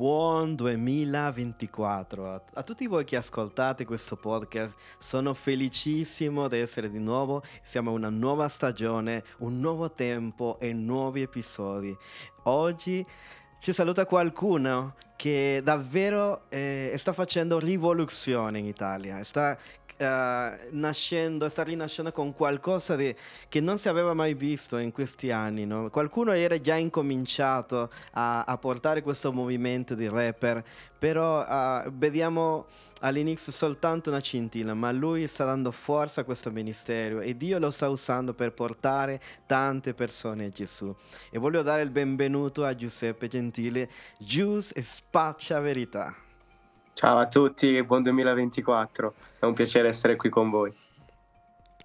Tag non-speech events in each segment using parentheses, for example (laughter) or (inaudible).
buon 2024 a, a, tutti voi che ascoltate questo podcast. Sono felicissimo di essere di nuovo. Siamo in una nuova stagione, un nuovo tempo e nuovi episodi. Oggi ci saluta qualcuno che davvero eh, sta facendo rivoluzione in Italia, sta uh, nascendo, sta rinascendo con qualcosa di, che non si aveva mai visto in questi anni. No? Qualcuno era già incominciato a, a, portare questo movimento di rapper, però uh, vediamo all'inizio soltanto una scintilla, ma lui sta dando forza a questo ministero e Dio lo sta usando per portare tante persone a Gesù. E voglio dare il benvenuto a Giuseppe Gentile, Gius e Spaccia Verità. Ciao a tutti, buon 2024, è un piacere essere qui con voi.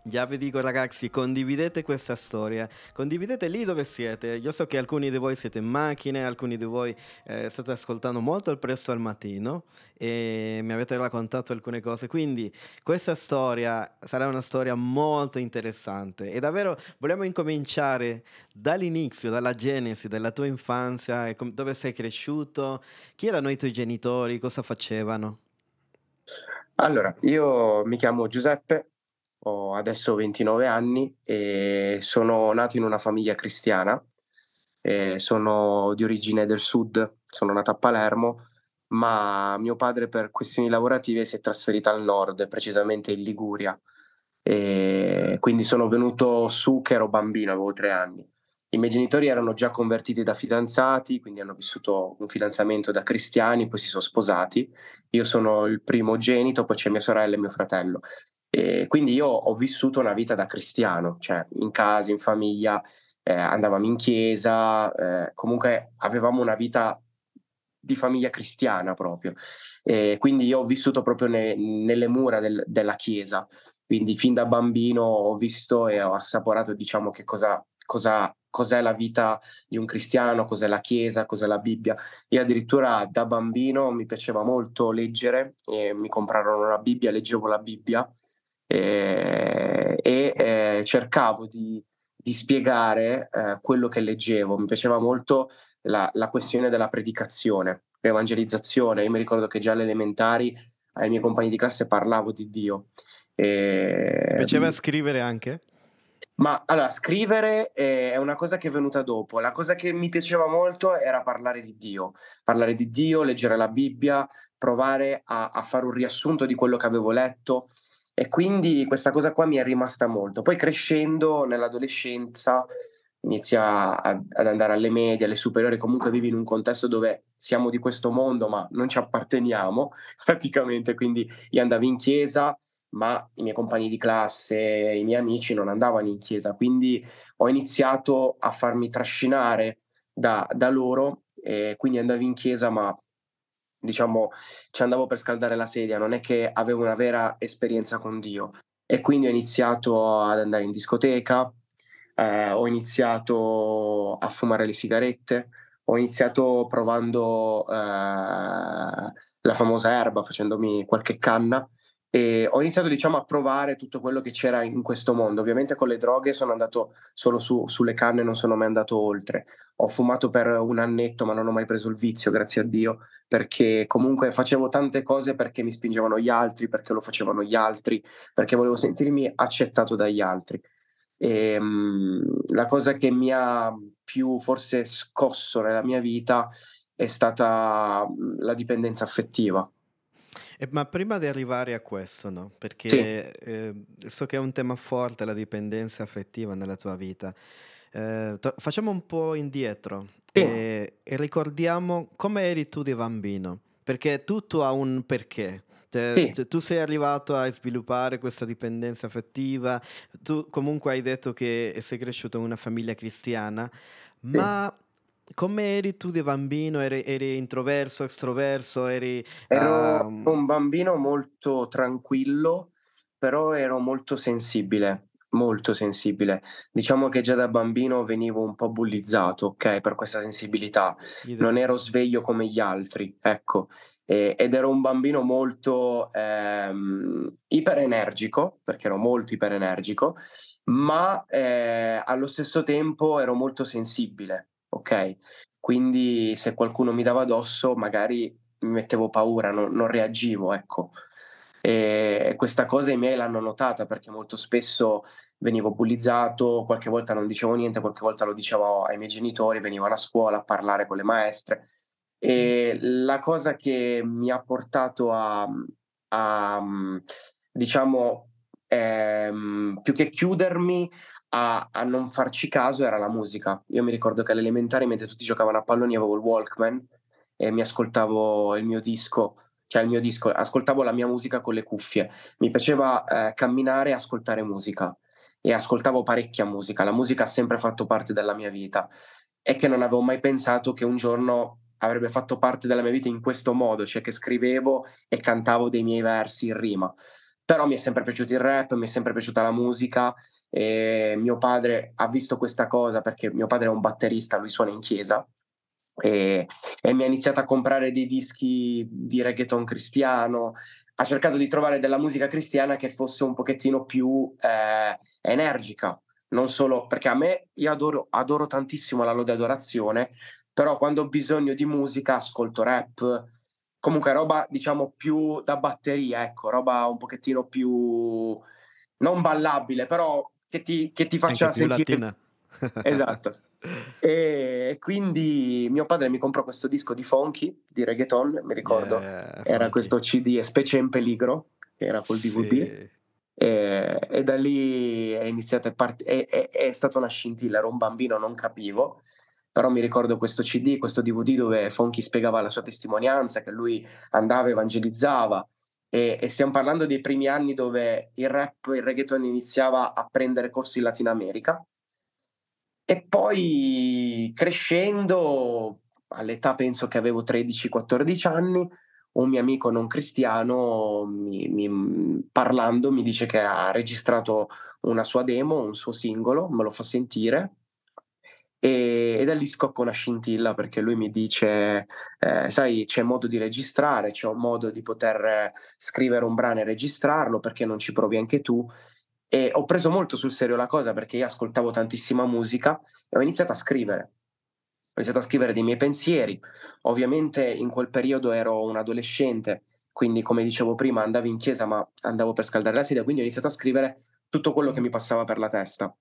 Già vi dico ragazzi, condividete questa storia, condividete lì dove siete. Io so che alcuni di voi siete in macchine, alcuni di voi eh, state ascoltando molto al presto al mattino e mi avete raccontato alcune cose. Quindi questa storia sarà una storia molto interessante e davvero vogliamo incominciare dall'inizio, dalla genesi della tua infanzia, dove sei cresciuto, chi erano i tuoi genitori, cosa facevano. Allora, io mi chiamo Giuseppe, ho adesso 29 anni e sono nato in una famiglia cristiana, sono di origine del sud, sono nato a Palermo, ma mio padre per questioni lavorative si è trasferito al nord, precisamente in Liguria. E quindi sono venuto su che ero bambino, avevo tre anni. I miei genitori erano già convertiti da fidanzati, quindi hanno vissuto un fidanzamento da cristiani, poi si sono sposati. Io sono il primogenito, poi c'è mia sorella e mio fratello. E quindi io ho vissuto una vita da cristiano, cioè in casa, in famiglia, eh, andavamo in chiesa, eh, comunque avevamo una vita di famiglia cristiana proprio. E quindi io ho vissuto proprio ne, nelle mura del, della chiesa, quindi fin da bambino ho visto e ho assaporato diciamo che cosa, cosa, cos'è la vita di un cristiano, cos'è la chiesa, cos'è la Bibbia. Io addirittura da bambino mi piaceva molto leggere, mi comprarono la Bibbia, leggevo la Bibbia eh, e eh, cercavo di, di spiegare eh, quello che leggevo. Mi piaceva molto la, la, questione della predicazione, l'evangelizzazione. Io mi ricordo che già alle elementari ai miei compagni di classe parlavo di Dio. E... Piaceva scrivere anche? Ma allora, scrivere è una cosa che è venuta dopo. La cosa che mi piaceva molto era parlare di Dio, parlare di Dio, leggere la Bibbia, provare a, a fare un riassunto di quello che avevo letto. E quindi questa cosa qua mi è rimasta molto. Poi crescendo nell'adolescenza inizia ad andare alle medie, alle superiori, comunque vivi in un contesto dove siamo di questo mondo ma non ci apparteniamo (laughs) praticamente, quindi io andavo in chiesa ma i miei compagni di classe, i miei amici non andavano in chiesa, quindi ho iniziato a farmi trascinare da, da loro quindi andavo in chiesa ma diciamo, ci andavo per scaldare la sedia, non è che avevo una vera esperienza con Dio. E quindi ho iniziato ad andare in discoteca, eh, ho iniziato a fumare le sigarette, ho iniziato provando eh, la famosa erba, facendomi qualche canna e ho iniziato diciamo a provare tutto quello che c'era in questo mondo. Ovviamente con le droghe sono andato solo su, sulle canne, non sono mai andato oltre. Ho fumato per un annetto, ma non ho mai preso il vizio, grazie a Dio, perché comunque facevo tante cose perché mi spingevano gli altri, perché lo facevano gli altri, perché volevo sentirmi accettato dagli altri. E, um, la cosa che mi ha più forse scosso nella mia vita è stata la dipendenza affettiva eh, ma prima di arrivare a questo, no? Perché sì. eh, so che è un tema forte la dipendenza affettiva nella tua vita. Eh, to- facciamo un po' indietro sì. e, e, ricordiamo come eri tu di bambino, perché tutto ha un perché. Sì. tu sei arrivato a sviluppare questa dipendenza affettiva, tu comunque hai detto che sei cresciuto in una famiglia cristiana, ma come eri tu di bambino? Eri, eri introverso, estroverso? Eri, ero um... un bambino molto tranquillo, però ero molto sensibile, molto sensibile. Diciamo che già da bambino venivo un po' bullizzato, ok, per questa sensibilità. Non ero sveglio come gli altri, ecco. E, ed ero un bambino molto ehm, iperenergico, perché ero molto iperenergico, ma eh, allo stesso tempo ero molto sensibile ok? Quindi se qualcuno mi dava addosso magari mi mettevo paura, non, non reagivo, ecco. E questa cosa i miei l'hanno notata perché molto spesso venivo bullizzato, qualche volta non dicevo niente, qualche volta lo dicevo ai miei genitori, venivano a scuola a parlare con le maestre. E la cosa che mi ha portato a, a diciamo, ehm, più che chiudermi, a, a, non farci caso era la musica. Io mi ricordo che all'elementare, mentre tutti giocavano a palloni, avevo il Walkman e mi ascoltavo il mio disco, cioè il mio disco, ascoltavo la mia musica con le cuffie. Mi piaceva eh, camminare e ascoltare musica e ascoltavo parecchia musica. La musica ha sempre fatto parte della mia vita e che non avevo mai pensato che un giorno avrebbe fatto parte della mia vita in questo modo, cioè che scrivevo e cantavo dei miei versi in rima. Però mi è sempre piaciuto il rap, mi è sempre piaciuta la musica e mio padre ha visto questa cosa perché mio padre è un batterista, lui suona in chiesa e, e, mi ha iniziato a comprare dei dischi di reggaeton cristiano, ha cercato di trovare della musica cristiana che fosse un pochettino più eh, energica, non solo perché a me io adoro, adoro tantissimo la lode adorazione, però quando ho bisogno di musica ascolto rap, comunque roba diciamo più da batteria, ecco, roba un pochettino più non ballabile, però che ti, che ti faccia sentire... Latina. esatto. (laughs) E quindi mio padre mi comprò questo disco di Funky, di reggaeton, mi ricordo, yeah, era questo CD Specie in Peligro, che era col DVD. Sì. E, e, da lì è iniziato, part- è, è, è stata una scintilla, ero un bambino, non capivo, però mi ricordo questo CD, questo DVD dove Fonchi spiegava la sua testimonianza, che lui andava, evangelizzava. E, e, stiamo parlando dei primi anni dove il rap, il reggaeton iniziava a prendere corso in Latino America. E poi crescendo, all'età penso che avevo 13-14 anni, un mio amico non cristiano mi, mi, parlando mi dice che ha registrato una sua demo, un suo singolo, me lo fa sentire e, e da lì scocca una scintilla perché lui mi dice, eh, sai, c'è modo di registrare, c'è un modo di poter scrivere un brano e registrarlo, perché non ci provi anche tu? E ho preso molto sul serio la cosa perché io ascoltavo tantissima musica e ho iniziato a scrivere. Ho iniziato a scrivere dei miei pensieri. Ovviamente in quel periodo ero un adolescente, quindi come dicevo prima andavo in chiesa ma andavo per scaldare la sedia, quindi ho iniziato a scrivere tutto quello che mi passava per la testa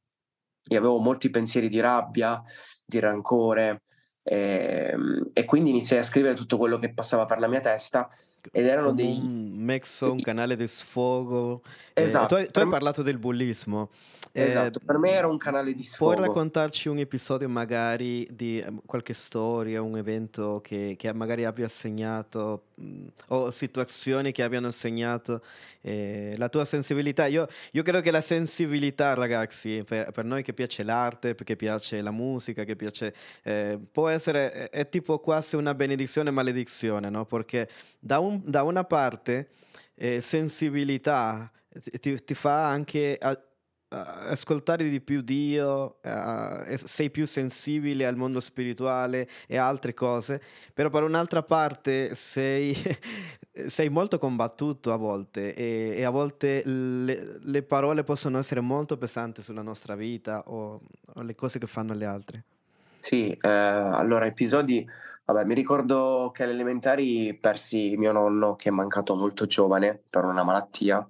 io avevo molti pensieri di rabbia, di rancore e, ehm, e, quindi iniziai a scrivere tutto quello che passava per la mia testa ed erano Come dei... Un mezzo, un canale di sfogo. Esatto. Eh, tu hai, tu hai parlato del bullismo. Esatto, eh, per me era un canale di sfogo. Puoi raccontarci un episodio magari di ehm, qualche storia, un evento che, che magari abbia segnato mh, o situazioni che abbiano segnato eh, la tua sensibilità? Io, io, credo che la sensibilità, ragazzi, per, per, noi che piace l'arte, che piace la musica, che piace... Eh, può essere, è, è, tipo quasi una benedizione e maledizione, no? Perché da, un, da una parte eh, sensibilità ti, ti fa anche... A, ascoltare di più Dio, uh, sei più sensibile al mondo spirituale e altre cose, però per un'altra parte sei, (laughs) sei molto combattuto a volte e, e a volte le, le, parole possono essere molto pesanti sulla nostra vita o, o le cose che fanno le altre. Sì, eh, allora episodi, vabbè, mi ricordo che alle elementari persi mio nonno che è mancato molto giovane per una malattia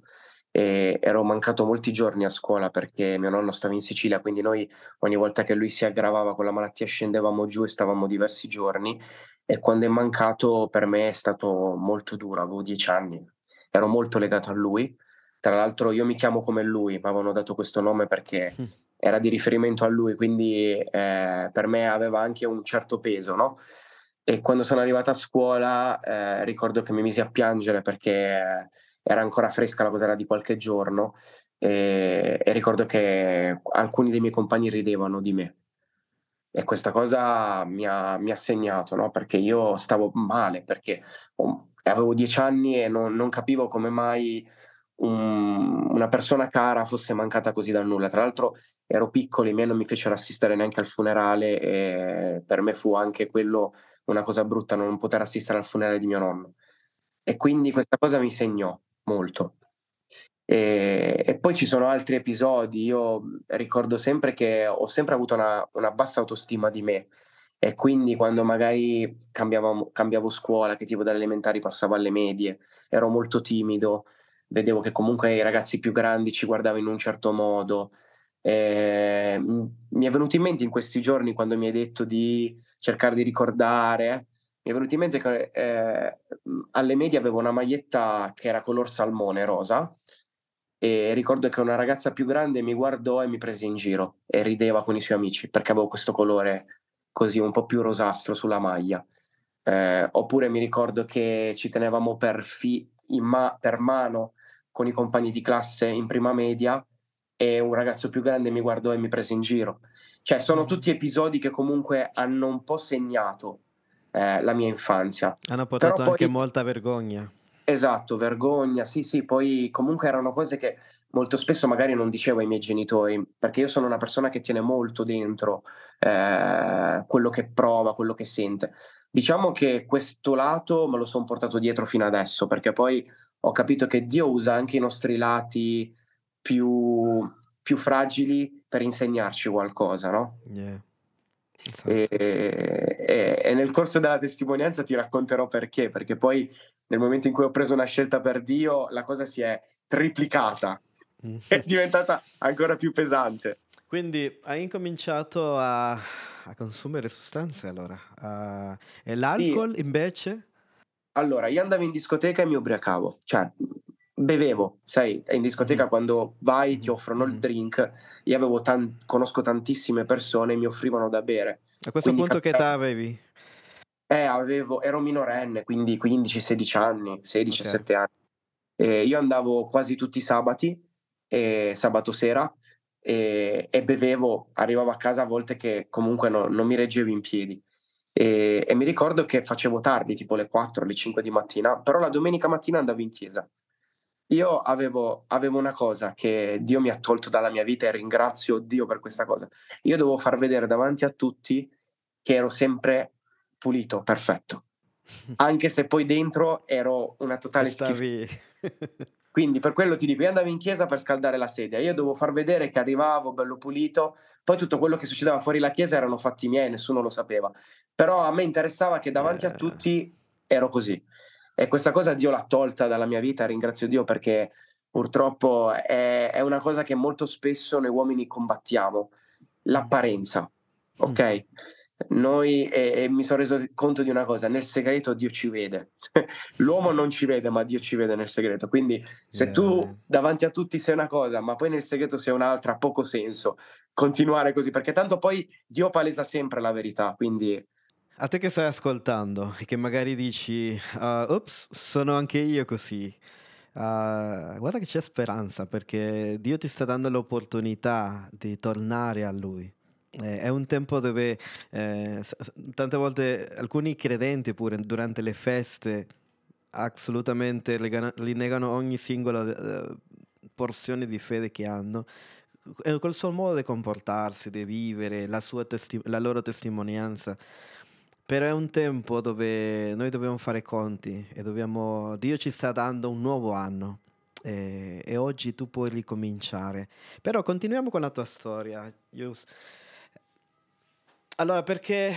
e ero mancato molti giorni a scuola perché mio nonno stava in Sicilia, quindi noi ogni volta che lui si aggravava con la malattia scendevamo giù e stavamo diversi giorni e quando è mancato per me è stato molto duro, avevo dieci anni, ero molto legato a lui, tra l'altro io mi chiamo come lui, mi avevano dato questo nome perché mm. (laughs) era di riferimento a lui, quindi eh, per me aveva anche un certo peso, no? E quando sono arrivata a scuola eh, ricordo che mi misi a piangere perché era ancora fresca la cosa, era di qualche giorno e, e ricordo che alcuni dei miei compagni ridevano di me e questa cosa mi ha, mi ha segnato, no? perché io stavo male, perché oh, avevo dieci anni e non, non capivo come mai un, una persona cara fosse mancata così dal nulla. Tra l'altro ero piccolo, i miei non mi fecero assistere neanche al funerale e per me fu anche quello una cosa brutta non poter assistere al funerale di mio nonno. E quindi questa cosa mi segnò molto. E, e, poi ci sono altri episodi, io ricordo sempre che ho sempre avuto una, una bassa autostima di me e quindi quando magari cambiavo, scuola, che tipo dalle elementari passavo alle medie, ero molto timido, vedevo che comunque i ragazzi più grandi ci guardavano in un certo modo. Eh, mi è venuto in mente in questi giorni quando mi hai detto di cercare di ricordare, mi è venuto in mente che eh, alle medie avevo una maglietta che era color salmone rosa e ricordo che una ragazza più grande mi guardò e mi prese in giro e rideva con i suoi amici perché avevo questo colore così un po' più rosastro sulla maglia. Eh, oppure mi ricordo che ci tenevamo per, fi- ma- per mano con i compagni di classe in prima media e un ragazzo più grande mi guardò e mi prese in giro. Cioè, sono tutti episodi che comunque hanno un po' segnato eh, la mia infanzia. Hanno portato Però anche poi... molta vergogna. Esatto, vergogna, sì, sì, poi comunque erano cose che molto spesso magari non dicevo ai miei genitori, perché io sono una persona che tiene molto dentro eh, quello che prova, quello che sente. Diciamo che questo lato me lo sono portato dietro fino adesso, perché poi ho capito che Dio usa anche i nostri lati più, più fragili per insegnarci qualcosa, no? Yeah. Esatto. E, e, e, nel corso della testimonianza ti racconterò perché, perché poi nel momento in cui ho preso una scelta per Dio la cosa si è triplicata, mm. (laughs) è diventata ancora più pesante. Quindi hai incominciato a, a consumere sostanze allora? Uh, e l'alcol sì. invece? Allora, io andavo in discoteca e mi ubriacavo, cioè bevevo, sai, in discoteca mm. quando vai ti offrono il mm. drink, io avevo tan- conosco tantissime persone e mi offrivano da bere. A questo quindi punto cap- che età avevi? Eh, avevo, ero minorenne, quindi 15-16 anni, 16-17 okay. anni. E io andavo quasi tutti i sabati, e sabato sera, e, e, bevevo, arrivavo a casa a volte che comunque no, non mi reggevo in piedi. E, e mi ricordo che facevo tardi, tipo le 4, le 5 di mattina, però la domenica mattina andavo in chiesa io avevo, avevo, una cosa che Dio mi ha tolto dalla mia vita e ringrazio Dio per questa cosa. Io devo far vedere davanti a tutti che ero sempre pulito, perfetto. (laughs) Anche se poi dentro ero una totale schifo. (laughs) Quindi per quello ti dico, io andavo in chiesa per scaldare la sedia, io dovevo far vedere che arrivavo bello pulito, poi tutto quello che succedeva fuori la chiesa erano fatti miei, nessuno lo sapeva. Però a me interessava che davanti a eh. tutti ero così. E questa cosa Dio l'ha tolta dalla mia vita, ringrazio Dio perché purtroppo è, è una cosa che molto spesso noi uomini combattiamo, l'apparenza, ok? Mm. Noi, e, e mi sono reso conto di una cosa, nel segreto Dio ci vede. (laughs) L'uomo non ci vede, ma Dio ci vede nel segreto. Quindi se tu davanti a tutti sei una cosa, ma poi nel segreto sei un'altra, ha poco senso continuare così, perché tanto poi Dio palesa sempre la verità. Quindi a te che stai ascoltando e che magari dici, uh, ops, sono anche io così. Uh, guarda che c'è speranza perché Dio ti sta dando l'opportunità di tornare a Lui. Eh, è un tempo dove eh, tante volte alcuni credenti pure durante le feste assolutamente rinnegano ogni singola uh, porzione di fede che hanno col suo modo di comportarsi, di vivere, la, testi- la loro testimonianza. Però è un tempo dove noi dobbiamo fare conti e dobbiamo... Dio ci sta dando un nuovo anno e, e oggi tu puoi ricominciare. Però continuiamo con la tua storia. Io... Allora, perché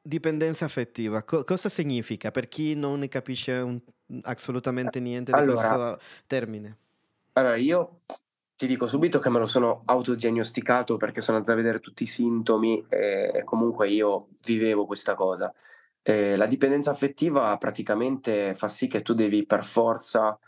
dipendenza affettiva, co- cosa significa per chi non ne capisce un, assolutamente niente di allora, questo termine? Allora, io ti dico subito che me lo sono autodiagnosticato perché sono andato a vedere tutti i sintomi e comunque io vivevo questa cosa. Eh, la dipendenza affettiva praticamente fa sì che tu devi per forza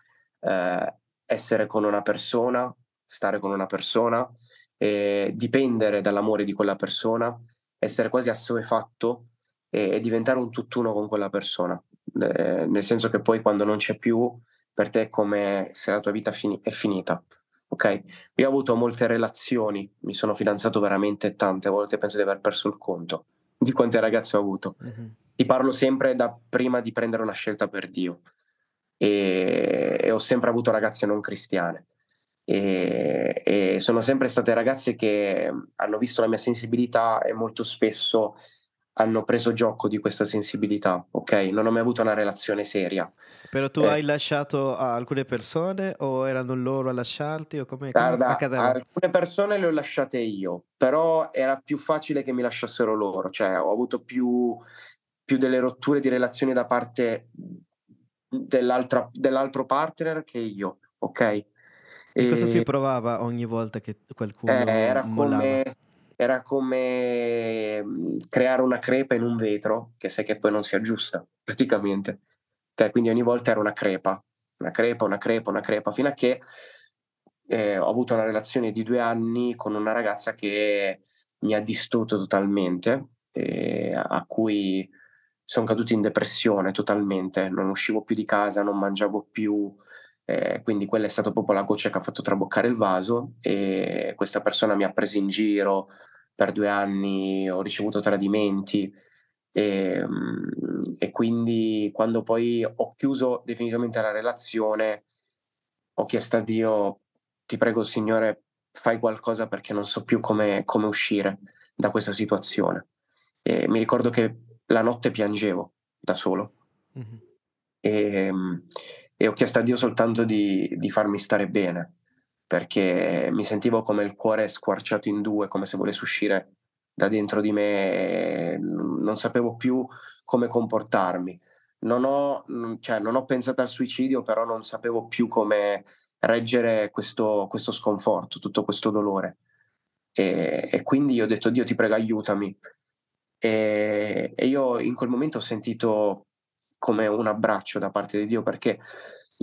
eh, essere con una persona, stare con una persona, eh, dipendere dall'amore di quella persona, essere quasi assuefatto e, e diventare un tutt'uno con quella persona. Eh, nel senso che poi quando non c'è più, per te è come se la tua vita fini- è finita ok? Io ho avuto molte relazioni, mi sono fidanzato veramente tante volte, penso di aver perso il conto di quante ragazze ho avuto. Uh-huh. Ti parlo sempre da prima di prendere una scelta per Dio e, e ho sempre avuto ragazze non cristiane. E, e, sono sempre state ragazze che hanno visto la mia sensibilità e molto spesso hanno preso gioco di questa sensibilità, ok? Non ho mai avuto una relazione seria. Però tu Eh, hai lasciato alcune persone o erano loro a lasciarti o come, guarda, alcune persone le ho lasciate io, però era più facile che mi lasciassero loro, cioè ho avuto più, più delle rotture di relazioni da parte dell'altra- dell'altro partner che io, ok? E cosa si E provava ogni volta che eh, qualcuno era mollava? come, era come mm, creare una crepa in un vetro che sai che poi non si aggiusta, praticamente. Ok, quindi ogni volta era una crepa, una crepa, una crepa, una crepa, fino a che eh, ho avuto una relazione di due anni con una ragazza che mi ha distrutto totalmente, eh, a cui sono caduto in depressione totalmente, non uscivo più di casa, non mangiavo più, eh, quindi quella è stata proprio la goccia che ha fatto traboccare il vaso e questa persona mi ha preso in giro per due anni, ho ricevuto tradimenti e, mm, e quindi quando poi ho chiuso definitivamente la relazione ho chiesto a Dio, ti prego Signore, fai qualcosa perché non so più come, come uscire da questa situazione. E mi ricordo che la notte piangevo da solo Mhm. e, e ho chiesto a Dio soltanto di, di farmi stare bene, perché mi sentivo come il cuore squarciato in due, come se volesse uscire da dentro di me, non sapevo più come comportarmi. Non ho, non- cioè, non ho pensato al suicidio, però non sapevo più come reggere questo, questo sconforto, tutto questo dolore. E, e quindi ho detto, Dio ti prego, aiutami. E, e io in quel momento ho sentito come un abbraccio da parte di Dio perché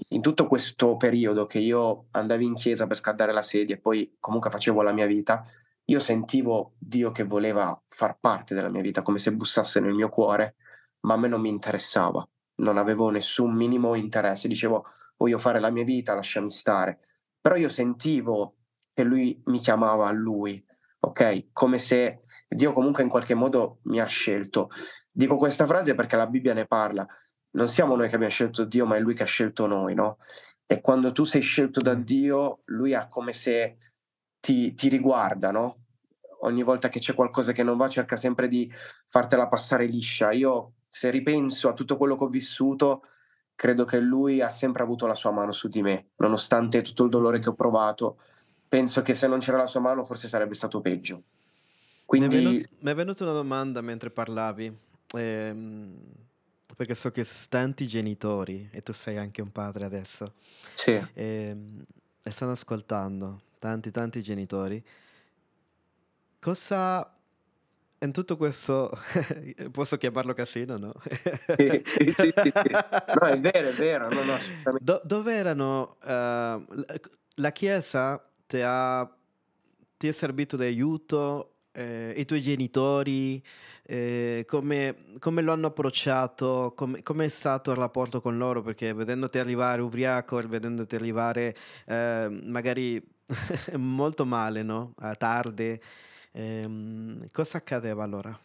in tutto questo periodo che io andavo in chiesa per scaldare la sedia e poi comunque facevo la mia vita, io sentivo Dio che voleva far parte della mia vita, come se bussasse nel mio cuore, ma a me non mi interessava, non avevo nessun minimo interesse, dicevo voglio fare la mia vita, lasciami stare. Però io sentivo che lui mi chiamava a lui, ok? Come se Dio comunque in qualche modo mi ha scelto. Dico questa frase perché la Bibbia ne parla. Non siamo noi che abbiamo scelto Dio, ma è Lui che ha scelto noi, no? E quando tu sei scelto da Mm. Dio, Lui ha come se ti, ti riguarda, no? Ogni volta che c'è qualcosa che non va, cerca sempre di fartela passare liscia. Io, se ripenso a tutto quello che ho vissuto, credo che Lui ha sempre avuto la sua mano su di me, nonostante tutto il dolore che ho provato. Penso che se non c'era la sua mano, forse sarebbe stato peggio. Mi è, venu- Quindi, mi è venuta una domanda mentre parlavi, ehm, perché so che tanti genitori, e tu sei anche un padre adesso, sì, ehm, e stanno ascoltando, tanti tanti genitori, cosa in tutto questo, (laughs) posso chiamarlo casino, no? sì, sì, sì, sì. No, è vero, è vero, no, no. Do- dove erano, eh, la, la Chiesa ti ha, ti è servito di aiuto, eh, i tuoi genitori, eh, come, come lo hanno approcciato, come, come è stato il rapporto con loro, perché vedendoti arrivare ubriaco, vedendoti arrivare eh, magari (laughs) molto male, no? A tardi, ehm, cosa accadeva allora?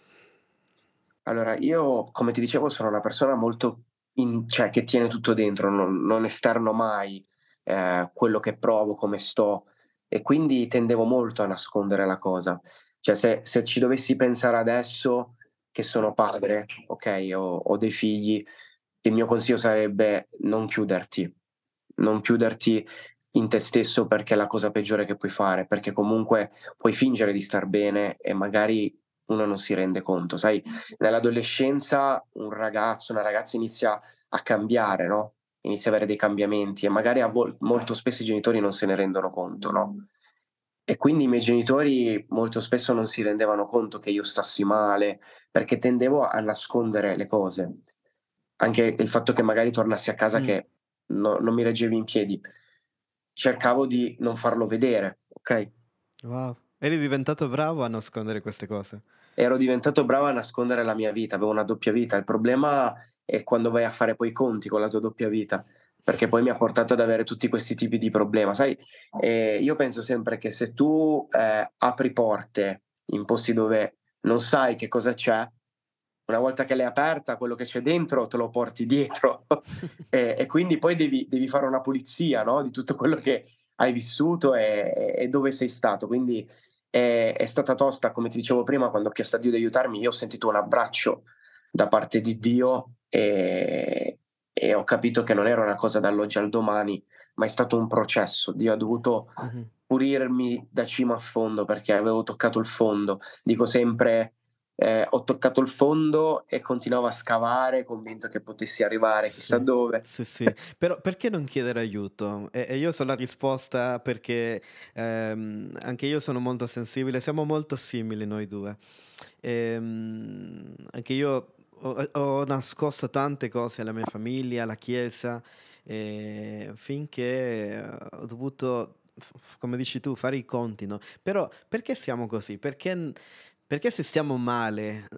Allora, io, come ti dicevo, sono una persona molto in- cioè, che tiene tutto dentro, non, non esterno mai eh, quello che provo, come sto, e quindi tendevo molto a nascondere la cosa. Cioè, se, se ci dovessi pensare adesso che sono padre, ok, ho, ho dei figli, il mio consiglio sarebbe non chiuderti, non chiuderti in te stesso perché è la cosa peggiore che puoi fare, perché comunque puoi fingere di star bene e magari uno non si rende conto, sai, nell'adolescenza un ragazzo, una ragazza inizia a cambiare, no? Inizia a avere dei cambiamenti e magari a vol- molto spesso i genitori non se ne rendono conto, no? E quindi i miei genitori molto spesso non si rendevano conto che io stassi male, perché tendevo a nascondere le cose. Anche il fatto che magari tornassi a casa Mm. che no- non mi reggevi in piedi, cercavo di non farlo vedere, ok? Wow, eri diventato bravo a nascondere queste cose. ero diventato bravo a nascondere la mia vita, avevo una doppia vita. Il problema è quando vai a fare poi i conti con la tua doppia vita, perché poi mi ha portato ad avere tutti questi tipi di problemi. Sai, eh, io penso sempre che se tu eh, apri porte in posti dove non sai che cosa c'è, una volta che l'hai aperta, quello che c'è dentro te lo porti dietro (laughs) e, e quindi poi devi, devi fare una pulizia no? di tutto quello che hai vissuto e, e dove sei stato. Quindi è, è, stata tosta, come ti dicevo prima, quando ho chiesto a Dio di aiutarmi, io ho sentito un abbraccio da parte di Dio e, e ho capito che non era una cosa dall'oggi al domani, ma è stato un processo. Dio ha dovuto uh-huh. pulirmi da cima a fondo perché avevo toccato il fondo. Dico sempre, eh, ho toccato il fondo e continuavo a scavare, convinto che potessi arrivare chissà sì, dove. Sì, sì, però perché non chiedere aiuto? E, e io so la risposta perché ehm, anche io sono molto sensibile, siamo molto simili noi due. Ehm, anche io ho, ho, nascosto tante cose alla mia famiglia, alla chiesa, eh, finché ho dovuto, come dici tu, fare i conti, no? Però perché siamo così? Perché, perché se stiamo male,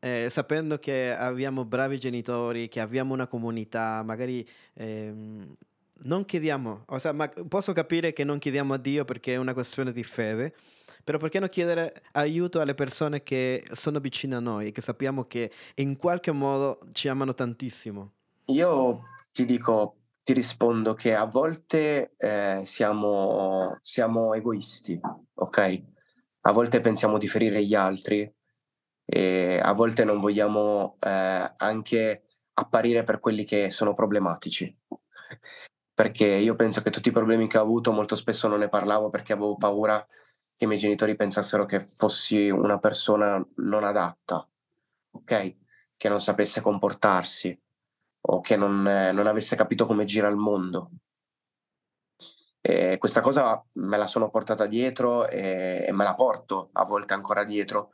eh, sapendo che abbiamo bravi genitori, che abbiamo una comunità, magari... Ehm, non chiediamo, o sea, posso capire che non chiediamo a Dio perché è una questione di fede, però perché non chiedere aiuto alle persone che sono vicine a noi e che sappiamo che in qualche modo ci amano tantissimo? Io ti dico, ti rispondo che a volte eh, siamo, siamo egoisti, ok? A volte pensiamo di ferire gli altri e a volte non vogliamo eh, anche apparire per quelli che sono problematici. (laughs) perché io penso che tutti i problemi che ho avuto molto spesso non ne parlavo perché avevo paura che i miei genitori pensassero che fossi una persona non adatta, ok? Che non sapesse comportarsi o che non, eh, non avesse capito come gira il mondo. E questa cosa me la sono portata dietro e, e me la porto a volte ancora dietro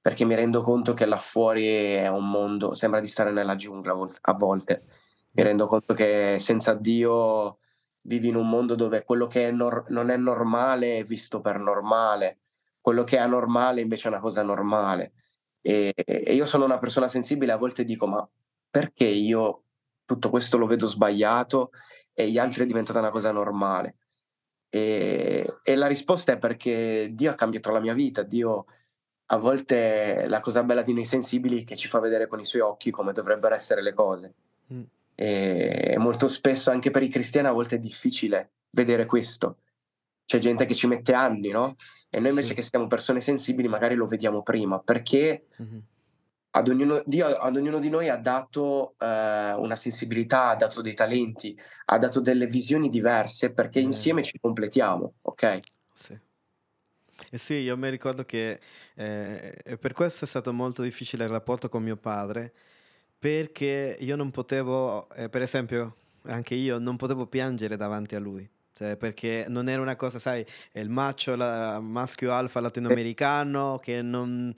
perché mi rendo conto che là fuori è un mondo, sembra di stare nella giungla a volte. Mi rendo conto che senza Dio vivi in un mondo dove quello che è nor- non è normale è visto per normale, quello che è anormale invece è una cosa normale. E, e io sono una persona sensibile, a volte dico, ma perché io tutto questo lo vedo sbagliato e gli altri è diventata una cosa normale? E, e la risposta è perché Dio ha cambiato la mia vita, Dio a volte la cosa bella di noi sensibili è che ci fa vedere con i suoi occhi come dovrebbero essere le cose. Mm. E molto spesso anche per i cristiani a volte è difficile vedere questo. C'è gente che ci mette anni, no? E noi invece sì. che siamo persone sensibili magari lo vediamo prima, perché mm-hmm. ad ognuno, Dio ad ognuno di noi ha dato eh, una sensibilità, ha dato dei talenti, ha dato delle visioni diverse perché mm. insieme ci completiamo, ok? Sì. Eh sì, io mi ricordo che eh, per questo è stato molto difficile il rapporto con mio padre, perché io non potevo, eh, per esempio, anche io non potevo piangere davanti a lui. Cioè, perché non era una cosa, sai, il macho, il maschio alfa latinoamericano che non,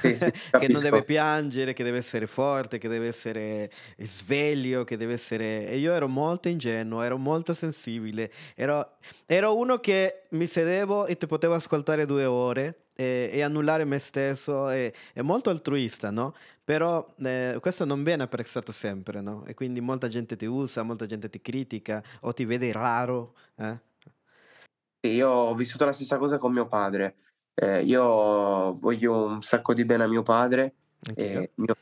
sì, sì, (laughs) che non deve piangere, che deve essere forte, che deve essere sveglio, che deve essere... E io ero molto ingenuo, ero molto sensibile, ero, ero uno che mi sedevo e ti potevo ascoltare due ore e, e annullare me stesso, è molto altruista, no? Però eh, questo non viene apprezzato sempre, no? E quindi molta gente ti usa, molta gente ti critica o ti vede raro. Eh? Io ho vissuto la stessa cosa con mio padre. Eh, io voglio un sacco di bene a mio padre. Mio,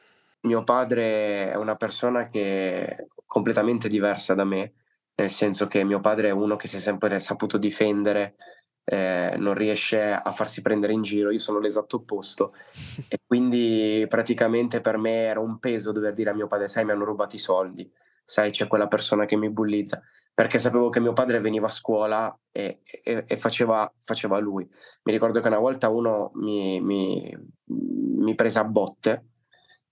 mio padre è una persona che è completamente diversa da me, nel senso che mio padre è uno che si è sempre saputo difendere, eh, non riesce a farsi prendere in giro, io sono l'esatto opposto. (laughs) E quindi praticamente per me era un peso dover dire a mio padre sai mi hanno rubato i soldi, sai c'è quella persona che mi bullizza, perché sapevo che mio padre veniva a scuola e, e, e faceva, faceva, lui. Mi ricordo che una volta uno mi, mi, mi prese a botte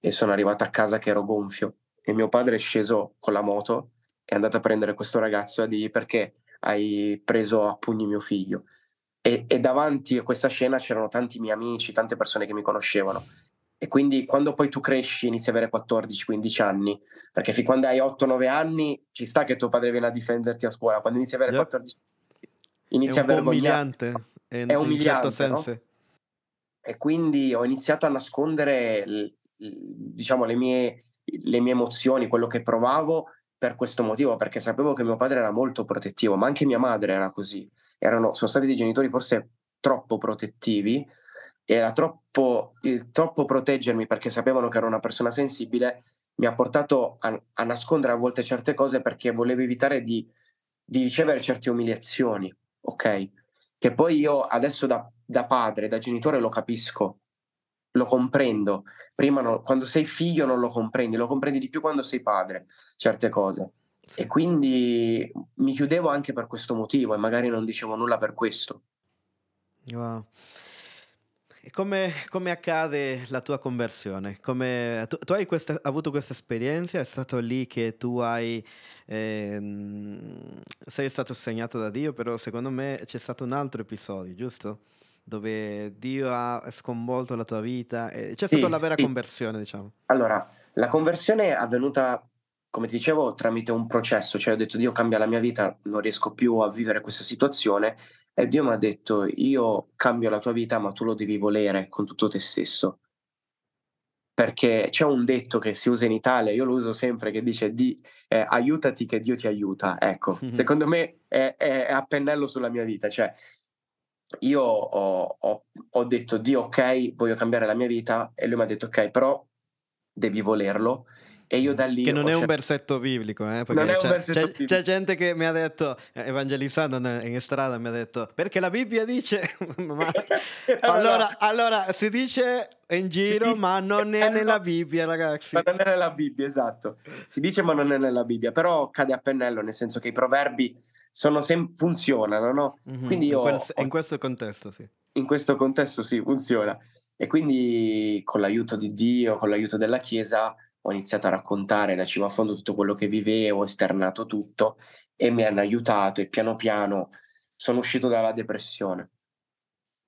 e sono arrivato a casa che ero gonfio. E mio padre è sceso con la moto è andato a prendere questo ragazzo e a dirgli perché hai preso a pugni mio figlio e, e, davanti a questa scena c'erano tanti miei amici, tante persone che mi conoscevano. E quindi quando poi tu cresci, inizi a avere 14-15 anni, perché fin quando hai 8-9 anni ci sta che tuo padre viene a difenderti a scuola, quando inizi a avere yep. 14 inizi a vergognare. umiliante, è, è umiliante, certo no? E quindi ho iniziato a nascondere, diciamo, le mie, le mie emozioni, quello che provavo per questo motivo, perché sapevo che mio padre era molto protettivo, ma anche mia madre era così. Erano, sono stati dei genitori forse troppo protettivi, era troppo, il troppo proteggermi perché sapevano che ero una persona sensibile, mi ha portato a, a nascondere a volte certe cose perché volevo evitare di, di ricevere certe umiliazioni, ok? Che poi io adesso da, da padre, da genitore lo capisco, lo comprendo. Prima no, quando sei figlio non lo comprendi, lo comprendi di più quando sei padre, certe cose. Sì. E quindi mi chiudevo anche per questo motivo e magari non dicevo nulla per questo. Wow. Come, come, accade la tua conversione? Come, tu, tu, hai questa, avuto questa esperienza? È stato lì che tu hai, ehm, sei stato segnato da Dio, però secondo me c'è stato un altro episodio, giusto? Dove Dio ha sconvolto la tua vita. C'è sì, stata la vera sì. conversione, diciamo. Allora, la conversione è avvenuta, come ti dicevo, tramite un processo, cioè ho detto Dio cambia la mia vita, non riesco più a vivere questa situazione e Dio mi ha detto, io cambio la tua vita, ma tu lo devi volere con tutto te stesso. Perché c'è un detto che si usa in Italia, io lo uso sempre, che dice di, eh, aiutati che Dio ti aiuta. Ecco, mm-hmm. (laughs) secondo me è, è, è, a pennello sulla mia vita. Cioè, io ho, ho, ho detto, Dio, ok, voglio cambiare la mia vita, e lui mi ha detto, ok, però devi volerlo e io da lì... Che non è un versetto biblico, eh? non è un versetto c'è, biblico. c'è gente che mi ha detto, eh, evangelizzando in strada, mi ha detto, perché la Bibbia dice... (laughs) ma... (laughs) allora, allora, si dice in giro, ma non è (laughs) nella Bibbia, ragazzi. Ma non è nella Bibbia, esatto. Si dice, ma non è nella Bibbia, però cade a pennello, nel senso che i proverbi sono sem- funzionano, no? Mm-hmm. Quindi io... In, quel, in questo contesto, sì. In questo contesto, sì, funziona. E quindi con l'aiuto di Dio, con l'aiuto della Chiesa, ho iniziato a raccontare da cima a fondo tutto quello che vivevo, ho esternato tutto e mi hanno aiutato e piano piano sono uscito dalla depressione.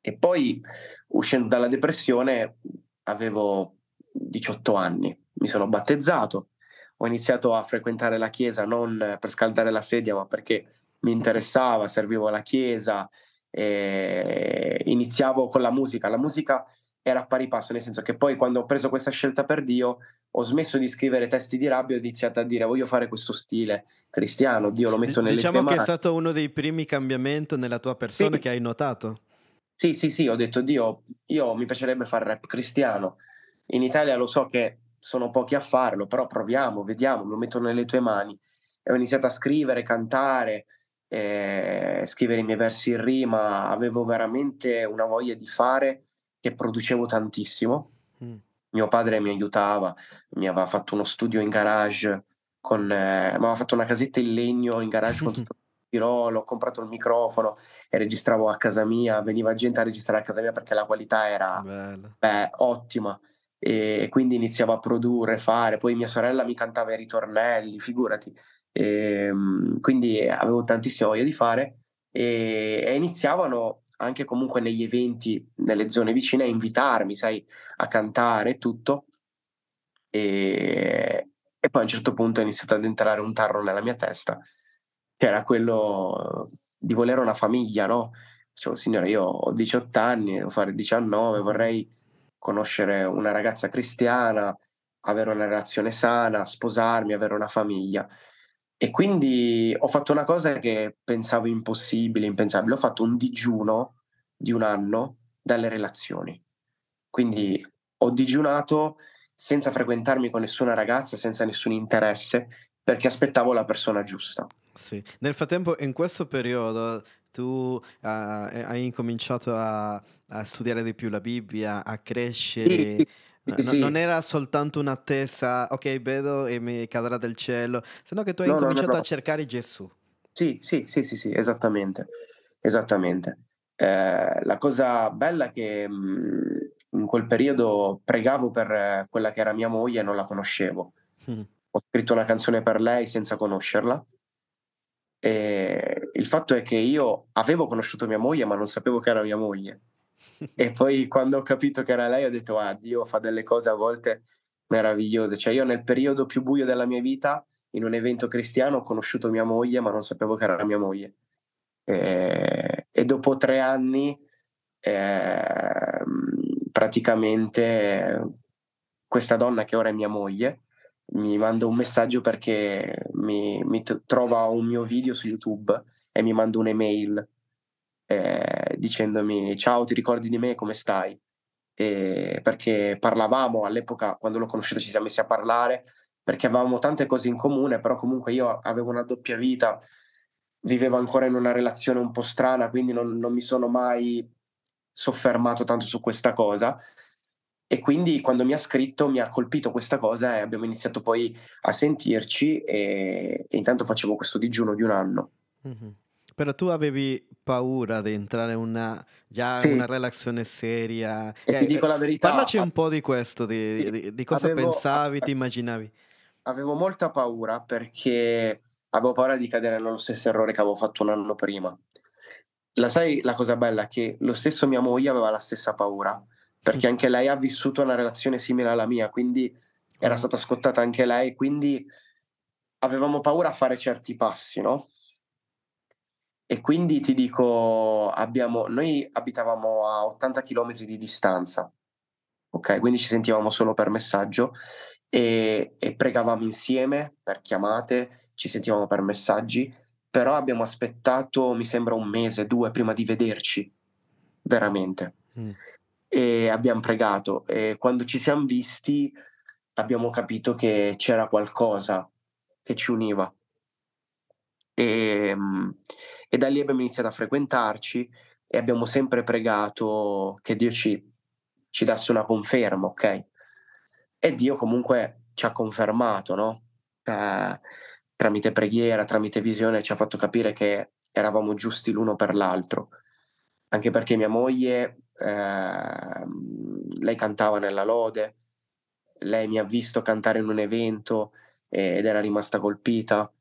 E poi uscendo dalla depressione avevo 18 anni, mi sono battezzato, ho iniziato a frequentare la chiesa non per scaldare la sedia, ma perché mi interessava, servivo alla chiesa, iniziavo con la musica. La musica era a pari passo, nel senso che poi quando ho preso questa scelta per Dio ho smesso di scrivere testi di rabbia e ho iniziato a dire voglio fare questo stile cristiano, Dio lo metto nelle diciamo tue mani. Diciamo che è stato uno dei primi cambiamenti nella tua persona sì. che hai notato. Sì, sì, sì, ho detto Dio, io mi piacerebbe fare rap cristiano. In Italia lo so che sono pochi a farlo, però proviamo, vediamo, lo metto nelle tue mani. E ho iniziato a scrivere, cantare, eh, scrivere i miei versi in rima, avevo veramente una voglia di fare che producevo tantissimo. Mm. Mio padre mi aiutava, mi aveva fatto uno studio in garage, con, eh, mi aveva fatto una casetta in legno in garage con tutto (laughs) il tirolo, ho comprato il microfono e registravo a casa mia, veniva gente a registrare a casa mia perché la qualità era beh, ottima e quindi iniziavo a produrre, fare, poi mia sorella mi cantava i ritornelli, figurati, e, ehm, quindi avevo tantissima voglia di fare e, e iniziavano anche comunque negli eventi nelle zone vicine a invitarmi, sai, a cantare tutto. E, e poi a un certo punto è iniziato ad entrare un tarro nella mia testa, che era quello di volere una famiglia, no? Dicevo, signore, io ho 18 anni, devo fare 19, vorrei conoscere una ragazza cristiana, avere una relazione sana, sposarmi, avere una famiglia. E quindi ho fatto una cosa che pensavo impossibile, impensabile. Ho fatto un digiuno di un anno dalle relazioni. Quindi ho digiunato senza frequentarmi con nessuna ragazza, senza nessun interesse, perché aspettavo la persona giusta. Sì. Nel frattempo, in questo periodo, tu uh, hai incominciato a, a, studiare di più la Bibbia, a crescere. Sì, sì, sì, non era soltanto un'attesa, ok, vedo e mi cadrà del cielo, sino che tu hai no, incominciato no, no, a cercare Gesù. Sì, sì, sì, sì, sì, esattamente. Esattamente. Eh, la cosa bella è che mh, mhmm, in quel periodo pregavo per quella che era mia moglie e non la conoscevo. Mm. Ho scritto una canzone per lei senza conoscerla. E il fatto è che io avevo conosciuto mia moglie, ma non sapevo che era mia moglie. E poi quando ho capito che era lei, ho detto: Ah, Dio fa delle cose a volte meravigliose. Cioè, io nel periodo più buio della mia vita, in un evento cristiano, ho conosciuto mia moglie, ma non sapevo che era mia moglie. E, e dopo tre anni, eh, praticamente, questa donna che ora è mia moglie mi manda un messaggio perché mi, mi t- trova un mio video su YouTube e mi manda un'email eh, dicendomi ciao ti ricordi di me come stai e perché parlavamo all'epoca quando l'ho conosciuta ci siamo messi a parlare perché avevamo tante cose in comune però comunque io avevo una doppia vita vivevo ancora in una relazione un po' strana, quindi non, non mi sono mai soffermato tanto su questa cosa. E quindi quando mi ha scritto mi ha colpito questa cosa e abbiamo iniziato poi a sentirci e, e intanto facevo questo digiuno di un anno. Mm-hmm. Però tu avevi paura di entrare in una, già sì. una relazione seria. E eh, ti dico la verità. Parlaci un po' di questo, di, di, di cosa avevo, pensavi, ti immaginavi. Avevo molta paura perché avevo paura di cadere nello stesso errore che avevo fatto un anno prima. La sai la cosa bella? Che lo stesso mia moglie aveva la stessa paura perché anche lei ha vissuto una relazione simile alla mia, quindi era stata scottata anche lei, quindi avevamo paura a fare certi passi, no? E quindi ti dico, abbiamo, noi abitavamo a 80 km di distanza, ok? Quindi ci sentivamo solo per messaggio e, e pregavamo insieme per chiamate, ci sentivamo per messaggi, però abbiamo aspettato, mi sembra, un mese, due prima di vederci, veramente. Mm e abbiamo pregato e quando ci siamo visti abbiamo capito che c'era qualcosa che ci univa e, ehm, e da lì abbiamo iniziato a frequentarci e abbiamo sempre pregato che Dio ci, ci dasse una conferma, ok? E Dio comunque ci ha confermato, no? Eh, tramite preghiera, tramite visione ci ha fatto capire che eravamo giusti l'uno per l'altro. Anche perché mia moglie eh, lei cantava nella lode, lei mi ha visto cantare in un evento ed era rimasta colpita.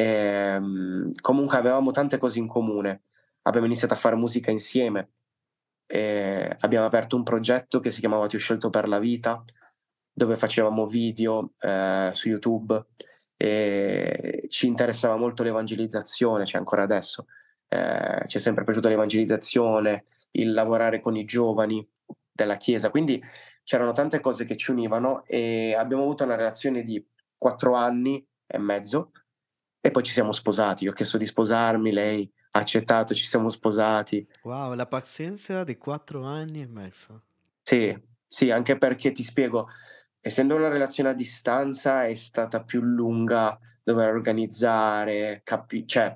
E, ehm, comunque avevamo tante cose in comune, abbiamo iniziato a fare musica insieme, e abbiamo aperto un progetto che si chiamava Ti ho scelto per la vita, dove facevamo video eh, su YouTube. E ci interessava molto l'evangelizzazione, cioè ancora adesso, eh, ci è sempre piaciuta l'evangelizzazione, il lavorare con i giovani della Chiesa. Quindi c'erano tante cose che ci univano e abbiamo avuto una relazione di quattro anni e mezzo e poi ci siamo sposati. Io ho chiesto di sposarmi, lei ha accettato, ci siamo sposati. Wow, la pazienza di quattro anni e mezzo. Sì, sì, anche perché ti spiego, essendo una relazione a distanza è stata più lunga dover organizzare, capi- cioè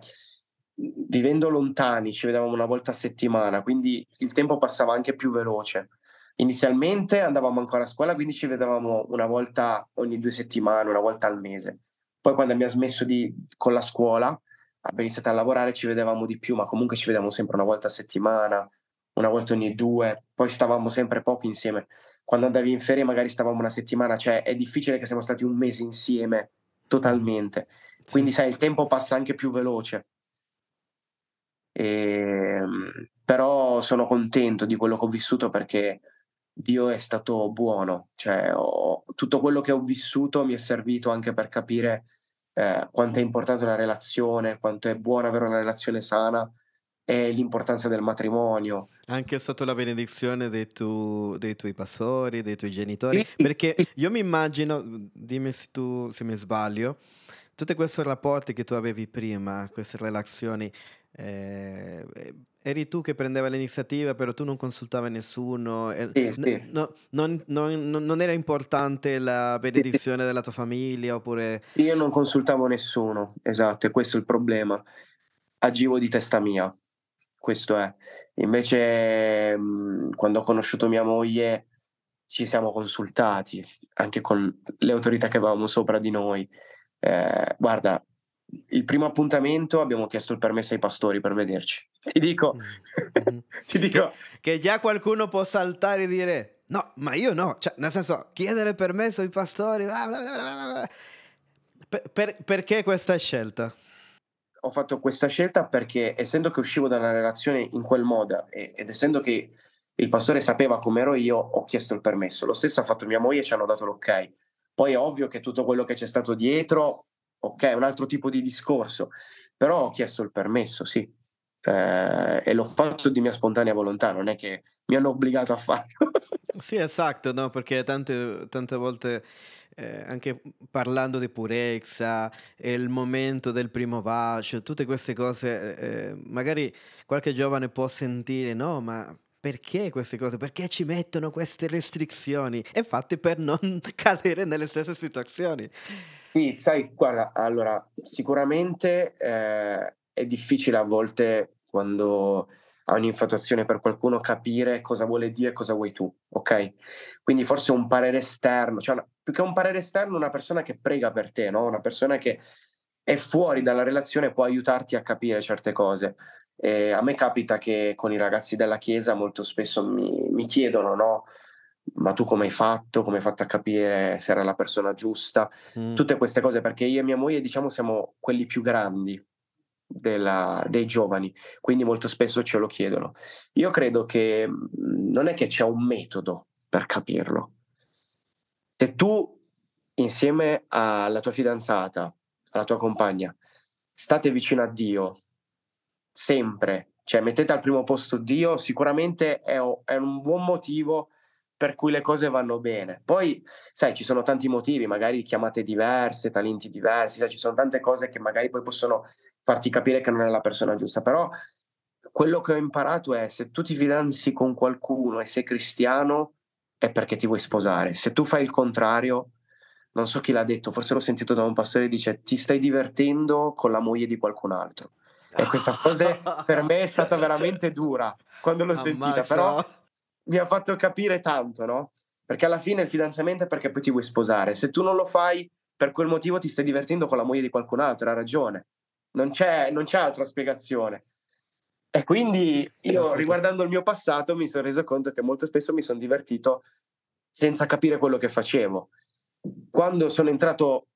vivendo lontani ci vedevamo una volta a settimana, quindi il tempo passava anche più veloce. Inizialmente andavamo ancora a scuola, quindi ci vedevamo una volta ogni due settimane, una volta al mese. Poi quando abbiamo smesso di, con la scuola, abbiamo iniziato a lavorare, ci vedevamo di più, ma comunque ci vedevamo sempre una volta a settimana, una volta ogni due, poi stavamo sempre poco insieme. Quando andavi in ferie magari stavamo una settimana, cioè è difficile che siamo stati un mese insieme totalmente. Quindi sai, il tempo passa anche più veloce. E, ehm, però sono contento di quello che ho vissuto perché Dio è stato buono, cioè ho, tutto quello che ho vissuto mi è servito anche per capire eh, quanto è importante una relazione, quanto è buono avere una relazione sana e l'importanza del matrimonio. Anche sotto la benedizione dei, tu, dei tuoi pastori, dei tuoi genitori, perché io mi immagino, dimmi se, tu, se mi sbaglio, tutti questi rapporti che tu avevi prima, queste relazioni, eh, eri tu che prendeva l'iniziativa, però tu non consultavi nessuno. Sì, sì. No, non, non, non, era importante la benedizione della tua famiglia oppure... Io non consultavo nessuno, esatto, e questo è il problema. Agivo di testa mia, questo è. Invece quando ho conosciuto mia moglie ci siamo consultati, anche con le autorità che avevamo sopra di noi. Eh, guarda, il primo appuntamento abbiamo chiesto il permesso ai pastori per vederci. (laughs) Ti dico, (laughs) mm-hmm. ti dico... Che, che, già qualcuno può saltare e dire no, ma io no, cioè, nel senso, chiedere permesso ai pastori. Bla bla bla per, per, perché questa scelta? Ho fatto questa scelta perché essendo che uscivo da una relazione in quel modo e, ed essendo che il pastore sapeva come ero io, ho chiesto il permesso. Lo stesso ha fatto mia moglie e ci hanno dato l'ok. Poi è ovvio che tutto quello che c'è stato dietro ok, un altro tipo di discorso, però ho chiesto il permesso, sì, eh, e l'ho fatto di mia spontanea volontà, non è che mi hanno obbligato a farlo. (laughs) sì, esatto, no? perché tante, tante volte eh, anche parlando di purezza, il momento del primo bacio, tutte queste cose, eh, magari qualche giovane può sentire, no, ma perché queste cose? Perché ci mettono queste restrizioni? E infatti per non (laughs) cadere nelle stesse situazioni. Sì, sai, guarda, allora, sicuramente eh, è difficile a volte quando a un'infatuazione per qualcuno capire cosa vuole Dio e cosa vuoi tu, ok? Quindi forse un parere esterno, cioè una, più che un parere esterno, una persona che prega per te, no? Una persona che è fuori dalla relazione può aiutarti a capire certe cose. E a me capita che con i ragazzi della chiesa molto spesso mi, mi chiedono, no? Ma tu come hai fatto? Come hai fatto a capire se era la persona giusta? Mm. Tutte queste cose, perché io e mia moglie, diciamo, siamo quelli più grandi della, dei giovani, quindi molto spesso ce lo chiedono. Io credo che mm, non è che c'è un metodo per capirlo. Se tu insieme alla tua fidanzata, alla tua compagna, state vicino a Dio, sempre, cioè mettete al primo posto Dio, sicuramente è, è un buon motivo per cui le cose vanno bene. Poi, sai, ci sono tanti motivi, magari chiamate diverse, talenti diversi, sai, ci sono tante cose che magari poi possono farti capire che non è la persona giusta, però quello che ho imparato è se tu ti fidanzi con qualcuno e sei cristiano è perché ti vuoi sposare. Se tu fai il contrario, non so chi l'ha detto, forse l'ho sentito da un pastore, dice ti stai divertendo con la moglie di qualcun altro. E questa (laughs) cosa per me è stata veramente dura quando l'ho sentita, però mi ha fatto capire tanto, no? Perché alla fine il fidanzamento è perché poi ti vuoi sposare. Se tu non lo fai per quel motivo ti stai divertendo con la moglie di qualcun altro, ha ragione non c'è, non c'è altra spiegazione. E quindi io, riguardando il mio passato, mi sono reso conto che molto spesso mi sono divertito senza capire quello che facevo. Quando sono entrato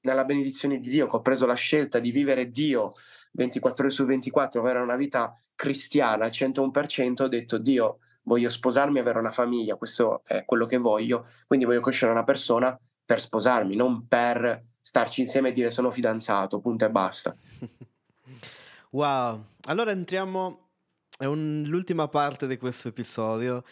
nella benedizione di Dio, che ho preso la scelta di vivere Dio 24 ore su 24, avere una vita cristiana al 101%, ho detto Dio, voglio sposarmi e avere una famiglia, questo è quello che voglio, quindi voglio conoscere una persona per sposarmi, non per starci insieme e dire sono fidanzato, punto e basta. (laughs) wow, allora entriamo nell'ultima parte di questo episodio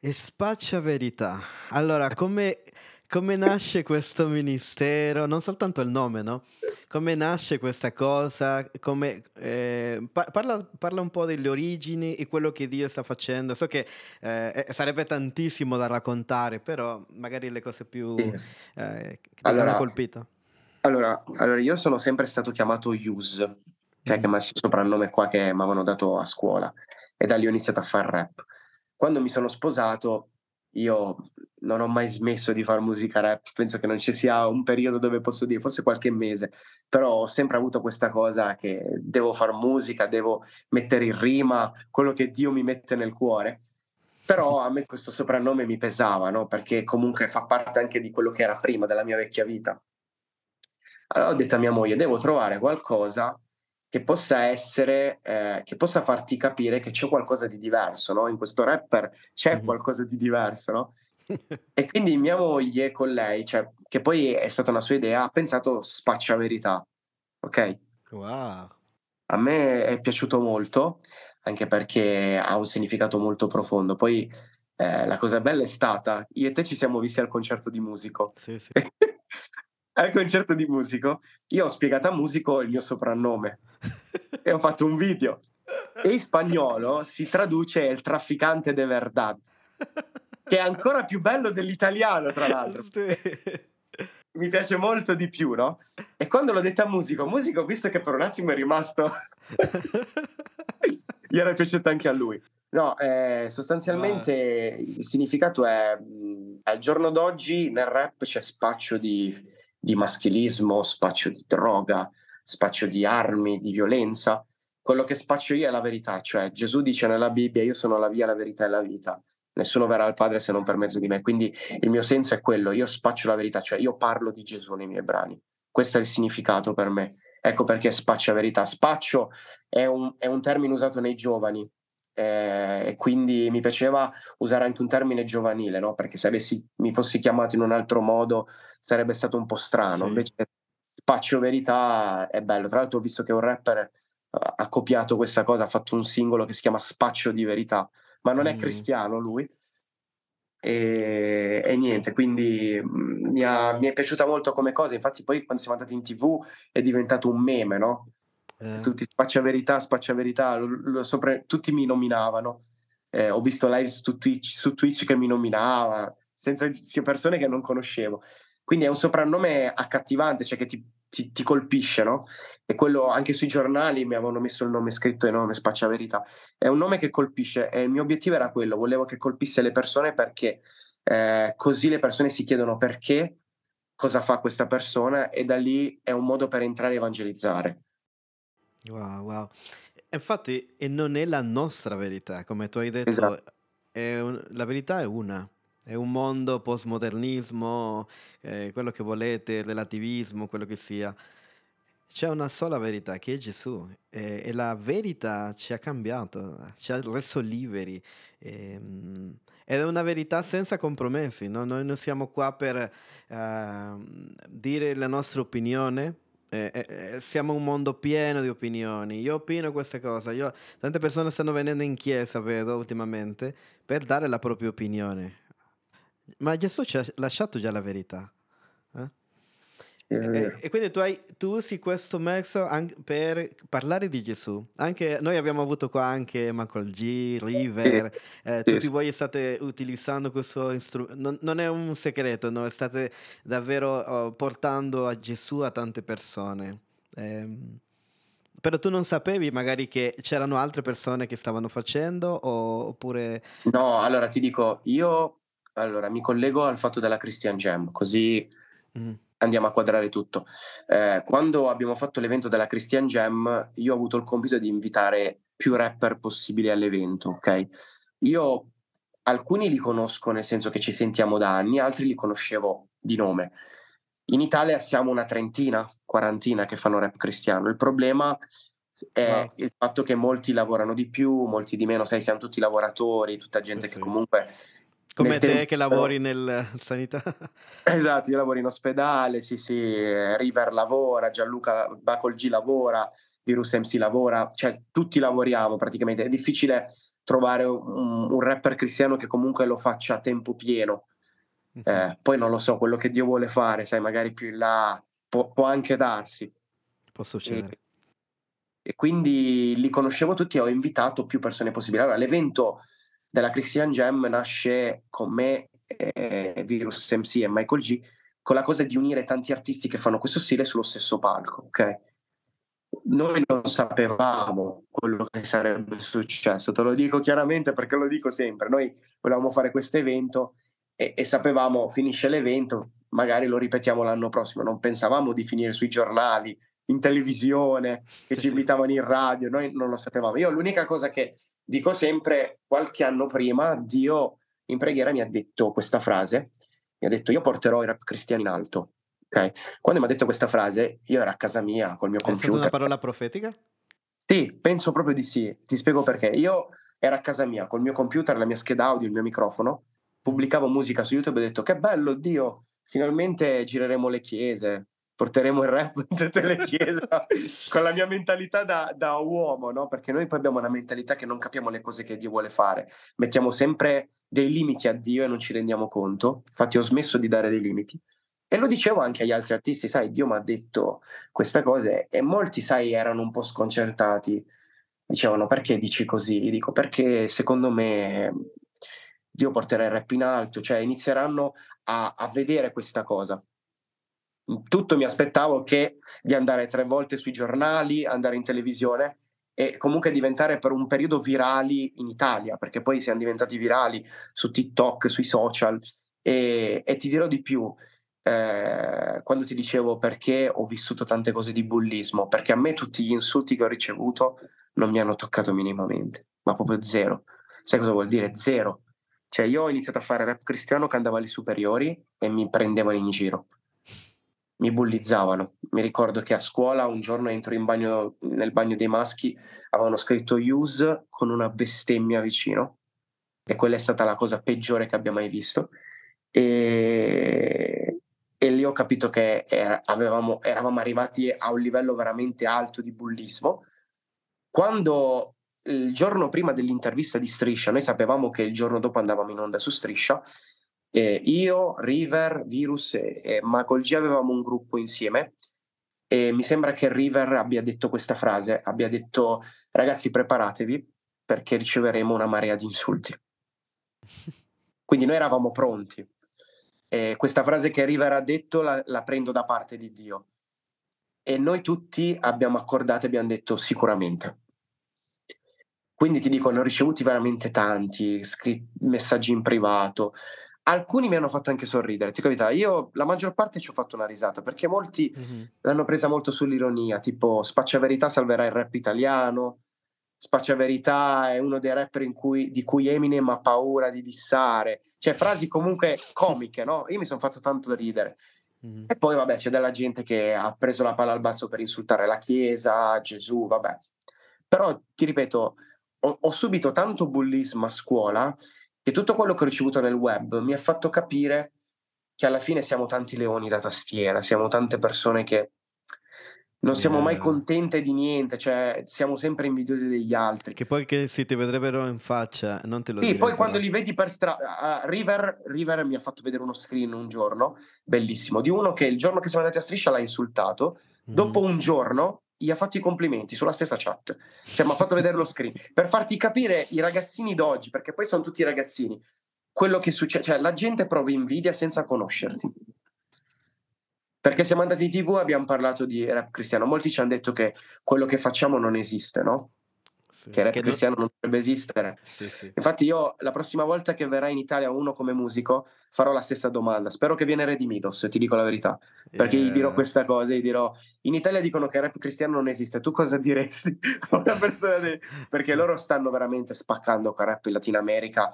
e spaccia verità. Allora, come come nasce questo ministero? Non soltanto il nome, no? Come nasce questa cosa? Come, eh, parla, parla, un po' delle origini e quello che Dio sta facendo. So che eh, sarebbe tantissimo da raccontare, però magari le cose più eh, che ti allora, hanno colpito. Allora, allora, io sono sempre stato chiamato Yus, che è mm. il soprannome qua che mi avevano dato a scuola, e da lì ho iniziato a fare rap. Quando mi sono sposato, io non ho mai smesso di fare musica rap, penso che non ci sia un periodo dove posso dire, forse qualche mese, però ho sempre avuto questa cosa che devo fare musica, devo mettere in rima quello che Dio mi mette nel cuore. Però a me questo soprannome mi pesava, no? Perché comunque fa parte anche di quello che era prima della mia vecchia vita. Allora ho detto a mia moglie, devo trovare qualcosa che possa essere, eh, che possa farti capire che c'è qualcosa di diverso, no? In questo rapper c'è qualcosa di diverso, no? (laughs) e quindi mia moglie con lei, cioè, che poi è stata una sua idea, ha pensato spaccia verità, ok? Wow. A me è piaciuto molto, anche perché ha un significato molto profondo. Poi eh, la cosa bella è stata, io e te ci siamo visti al concerto di musico. Sì, sì. (laughs) al concerto di musico, io ho spiegato a musico il mio soprannome (laughs) e ho fatto un video. E in spagnolo si traduce il trafficante de verdad, che è ancora più bello dell'italiano, tra l'altro. Mi piace molto di più, no? E quando l'ho detto a musico, musico, visto che per un attimo è rimasto, (laughs) gli era piaciuto anche a lui. No, eh, sostanzialmente wow. il significato è al giorno d'oggi nel rap c'è spaccio di di maschilismo, spaccio di droga, spaccio di armi, di violenza. Quello che spaccio io è la verità, cioè Gesù dice nella Bibbia io sono la via, la verità e la vita. Nessuno verrà al Padre se non per mezzo di me. Quindi il mio senso è quello, io spaccio la verità, cioè io parlo di Gesù nei miei brani. Questo è il significato per me. Ecco perché spaccia verità. Spaccio è un, è un termine usato nei giovani, eh, e quindi mi piaceva usare anche un termine giovanile, no? perché se avessi, mi fossi chiamato in un altro modo sarebbe stato un po' strano. Sì. Invece Spaccio Verità è bello. Tra l'altro ho visto che un rapper ha copiato questa cosa, ha fatto un singolo che si chiama Spaccio di Verità, ma non è mm. cristiano lui. E, e, niente, quindi mm, mi, ha, mi, è piaciuta molto come cosa. Infatti, poi quando siamo andati in tv è diventato un meme, no? Eh. Tutti spaccia verità, spaccia verità, lo, lo sopra, tutti mi nominavano. Eh, ho visto live su Twitch, su Twitch che mi nominava, senza persone che non conoscevo. Quindi è un soprannome accattivante, cioè che ti ti, ti, colpisce, no? E quello anche sui giornali mi avevano messo il nome scritto enorme, Spaccia Verità. È un nome che colpisce e il mio obiettivo era quello, volevo che colpisse le persone perché eh, così le persone si chiedono perché, cosa fa questa persona e da lì è un modo per entrare a evangelizzare. Wow, wow. Infatti, e non è la nostra verità, come tu hai detto, esatto. un, la verità è una. È un mondo postmodernismo, eh, quello che volete, relativismo, quello che sia. C'è una sola verità che è Gesù e, e la verità ci ha cambiato, ci ha reso liberi. E, ehm, ed è una verità senza compromessi. No? Noi non siamo qua per uh, dire la nostra opinione, eh, eh, eh, siamo un mondo pieno di opinioni. Io opino questa cosa. Io, tante persone stanno venendo in chiesa, vedo ultimamente, per dare la propria opinione. Ma Gesù ci ha lasciato già la verità. Eh? E, e, quindi tu, hai, tu, usi questo mezzo anche per parlare di Gesù. Anche, noi abbiamo avuto qua anche Michael G, River, eh, tutti sì. voi state utilizzando questo strumento. Non, non, è un segreto, no? state davvero oh, portando a Gesù a tante persone. Eh, però tu non sapevi magari che c'erano altre persone che stavano facendo o, oppure... No, allora ti dico, io allora, mi collego al fatto della Christian Jam, così mm. Andiamo a quadrare tutto. Eh, quando abbiamo fatto l'evento della Christian Jam, io ho avuto il compito di invitare più rapper possibili all'evento, ok? Io alcuni li conosco nel senso che ci sentiamo da anni, altri li conoscevo di nome. In Italia siamo una trentina, quarantina che fanno rap cristiano. Il problema è wow. il fatto che molti lavorano di più, molti di meno, sai, siamo tutti lavoratori, tutta gente sì, che sì. comunque come te che lavori nel sanità. (laughs) Esatto, io lavoro in ospedale, sì sì, River lavora, Gianluca Bacol G lavora, Virus MC lavora, cioè tutti lavoriamo praticamente. È difficile trovare un, un rapper cristiano che comunque lo faccia a tempo pieno. Eh, poi non lo so, quello che Dio vuole fare, sai, magari più in là può, può anche darsi. Può succedere. E, e, quindi li conoscevo tutti e ho invitato più persone possibili. Allora, l'evento della Christian Jam nasce con me, eh, Virus MC e Michael G, con la cosa di unire tanti artisti che fanno questo stile sullo stesso palco, ok? Noi non sapevamo quello che sarebbe successo, te lo dico chiaramente perché lo dico sempre, noi volevamo fare questo evento e, e sapevamo finisce l'evento, magari lo ripetiamo l'anno prossimo, non pensavamo di finire sui giornali, in televisione, che ci invitavano in radio, noi non lo sapevamo. Io l'unica cosa che dico sempre, qualche anno prima Dio in preghiera mi ha detto questa frase, mi ha detto io porterò i rap cristiani in alto. Okay? Quando mi ha detto questa frase, io ero a casa mia col mio È computer. È stata una parola profetica? Sì, penso proprio di sì. Ti spiego perché. Io ero a casa mia col mio computer, la mia scheda audio, il mio microfono, pubblicavo musica su YouTube e ho detto che bello, Dio, finalmente gireremo le chiese, porteremo il rap in tutte le chiese (laughs) con la mia mentalità da, da, uomo, no? Perché noi poi abbiamo una mentalità che non capiamo le cose che Dio vuole fare. Mettiamo sempre dei limiti a Dio e non ci rendiamo conto. Infatti ho smesso di dare dei limiti. E lo dicevo anche agli altri artisti, sai, Dio mi ha detto questa cosa e molti, sai, erano un po' sconcertati. Dicevano, perché dici così? Io dico, perché secondo me Dio porterà il rap in alto, cioè inizieranno a, a vedere questa cosa tutto mi aspettavo che di andare tre volte sui giornali, andare in televisione e comunque diventare per un periodo virali in Italia, perché poi siamo diventati virali su TikTok, sui social e, e ti dirò di più. Eh, quando ti dicevo perché ho vissuto tante cose di bullismo, perché a me tutti gli insulti che ho ricevuto non mi hanno toccato minimamente, ma proprio zero. Sai cosa vuol dire? Zero. Cioè io ho iniziato a fare rap cristiano che andavo alle superiori e mi prendevano in giro mi bullizzavano. Mi ricordo che a scuola un giorno entro bagno, nel bagno dei maschi, avevano scritto use con una bestemmia vicino e quella è stata la cosa peggiore che abbia mai visto. E, e lì ho capito che era, avevamo, eravamo arrivati a un livello veramente alto di bullismo. Quando il giorno prima dell'intervista di Striscia, noi sapevamo che il giorno dopo andavamo in onda su Striscia, eh, io, River, Virus e, e Michael G avevamo un gruppo insieme e mi sembra che River abbia detto questa frase, abbia detto ragazzi preparatevi perché riceveremo una marea di insulti. (laughs) Quindi noi eravamo pronti. E questa frase che River ha detto la, la prendo da parte di Dio. e noi tutti abbiamo accordato e abbiamo detto sicuramente. Quindi ti dico, ne ho ricevuti veramente tanti, scri- messaggi in privato. Alcuni mi hanno fatto anche sorridere, ti capita. Io la maggior parte ci ho fatto una risata perché molti mm-hmm. l'hanno presa molto sull'ironia, tipo Spaccia Verità salverà il rap italiano. Spaccia Verità è uno dei rapper cui, di cui Eminem ha paura di dissare, cioè frasi comunque comiche, no? Io mi sono fatto tanto ridere. Mm-hmm. E poi, vabbè, c'è della gente che ha preso la palla al balzo per insultare la Chiesa, Gesù, vabbè. Però ti ripeto, ho, ho subito tanto bullismo a scuola che tutto quello che ho ricevuto nel web mi ha fatto capire che alla fine siamo tanti leoni da tastiera, siamo tante persone che non siamo mai contente di niente, cioè siamo sempre invidiosi degli altri. Che poi che si ti vedrebbero in faccia, non te lo Sì, poi quando li vedi per strada, uh, River, River, mi ha fatto vedere uno screen un giorno, bellissimo, di uno che il giorno che siamo andati a striscia l'ha insultato, mm. dopo un giorno gli ha fatto i complimenti sulla stessa chat, cioè mi ha fatto vedere lo screen, per farti capire i ragazzini d'oggi, perché poi sono tutti ragazzini, quello che succede, cioè la gente prova invidia senza conoscerti. Perché siamo andati in tv e abbiamo parlato di rap cristiano, molti ci hanno detto che quello che facciamo non esiste, no? Sì, che rap che cristiano non... non dovrebbe esistere. Sì, sì. Infatti, io la prossima volta che verrà in Italia uno come musico farò la stessa domanda. Spero che viene Redimidos, ti dico la verità. Perché yeah. gli dirò questa cosa, gli dirò: In Italia dicono che il rap cristiano non esiste, tu cosa diresti a una persona? Di... (laughs) Perché loro stanno veramente spaccando con rap in Latino America,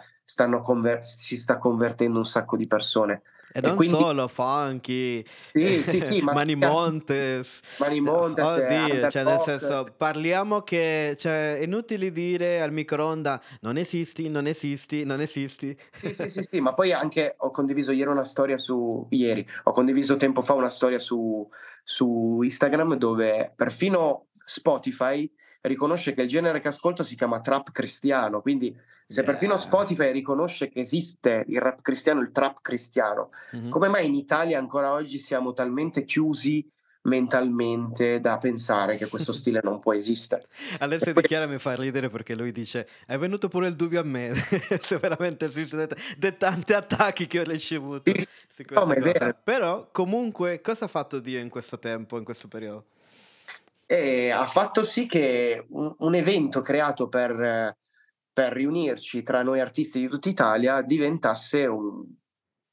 conver... si sta convertendo un sacco di persone. E non quindi... solo Funky, sì, sì, sì, (laughs) ma... Mani Montes. Mani Montes. Oddio, cioè nel senso, parliamo che cioè, è inutile dire al microonda non esisti, non esisti, non esisti. Sì, sì, sì, sì, ma poi anche ho condiviso ieri una storia su, ieri, ho condiviso tempo fa una storia su, su Instagram dove perfino Spotify riconosce che il genere che ascolto si chiama trap cristiano, quindi se yeah. perfino Spotify riconosce che esiste il rap cristiano, il trap cristiano, mm-hmm. come mai in Italia ancora oggi siamo talmente chiusi mentalmente da pensare che questo (laughs) stile non può esistere. Alessio Di Chiara mi fa ridere perché lui dice è venuto pure il dubbio a me (laughs) se veramente esiste dei tanti attacchi che ho ricevuto sì, no, però comunque cosa ha fatto Dio in questo tempo, in questo periodo? E ha fatto sì che un, un evento creato per, per, riunirci tra noi artisti di tutta Italia diventasse un,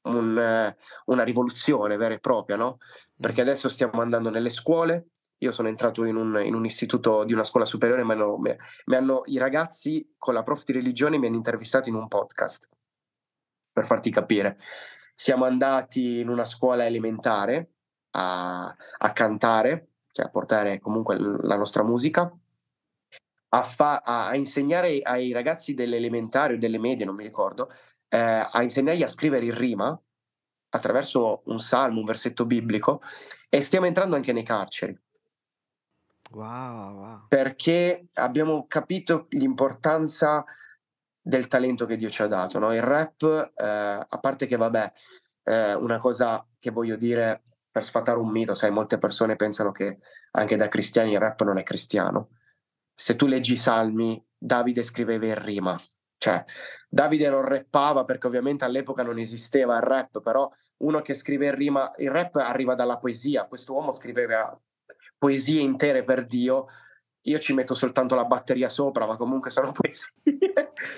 un, una rivoluzione vera e propria, no? Perché mm. adesso stiamo andando nelle scuole. Io sono entrato in un, in un istituto di una scuola superiore, ma no, mi, mi hanno, i ragazzi con la prof di religione mi hanno intervistato in un podcast, per farti capire. Siamo andati in una scuola elementare a, a cantare cioè a portare comunque la nostra musica, a, fa- a insegnare ai ragazzi delle elementari o delle medie, non mi ricordo, eh, a insegnargli a scrivere in rima attraverso un salmo, un versetto biblico e stiamo entrando anche nei carceri. Wow, wow. Perché abbiamo capito l'importanza del talento che Dio ci ha dato. No? Il rap, eh, a parte che vabbè, eh, una cosa che voglio dire per sfatare un mito, sai, molte persone pensano che anche da cristiani il rap non è cristiano. Se tu leggi i salmi, Davide scriveva in rima. Cioè, Davide non rappava perché ovviamente all'epoca non esisteva il rap, però uno che scrive in rima, il rap arriva dalla poesia, questo uomo scriveva poesie intere per Dio io ci metto soltanto la batteria sopra, ma comunque sono (laughs) poesie.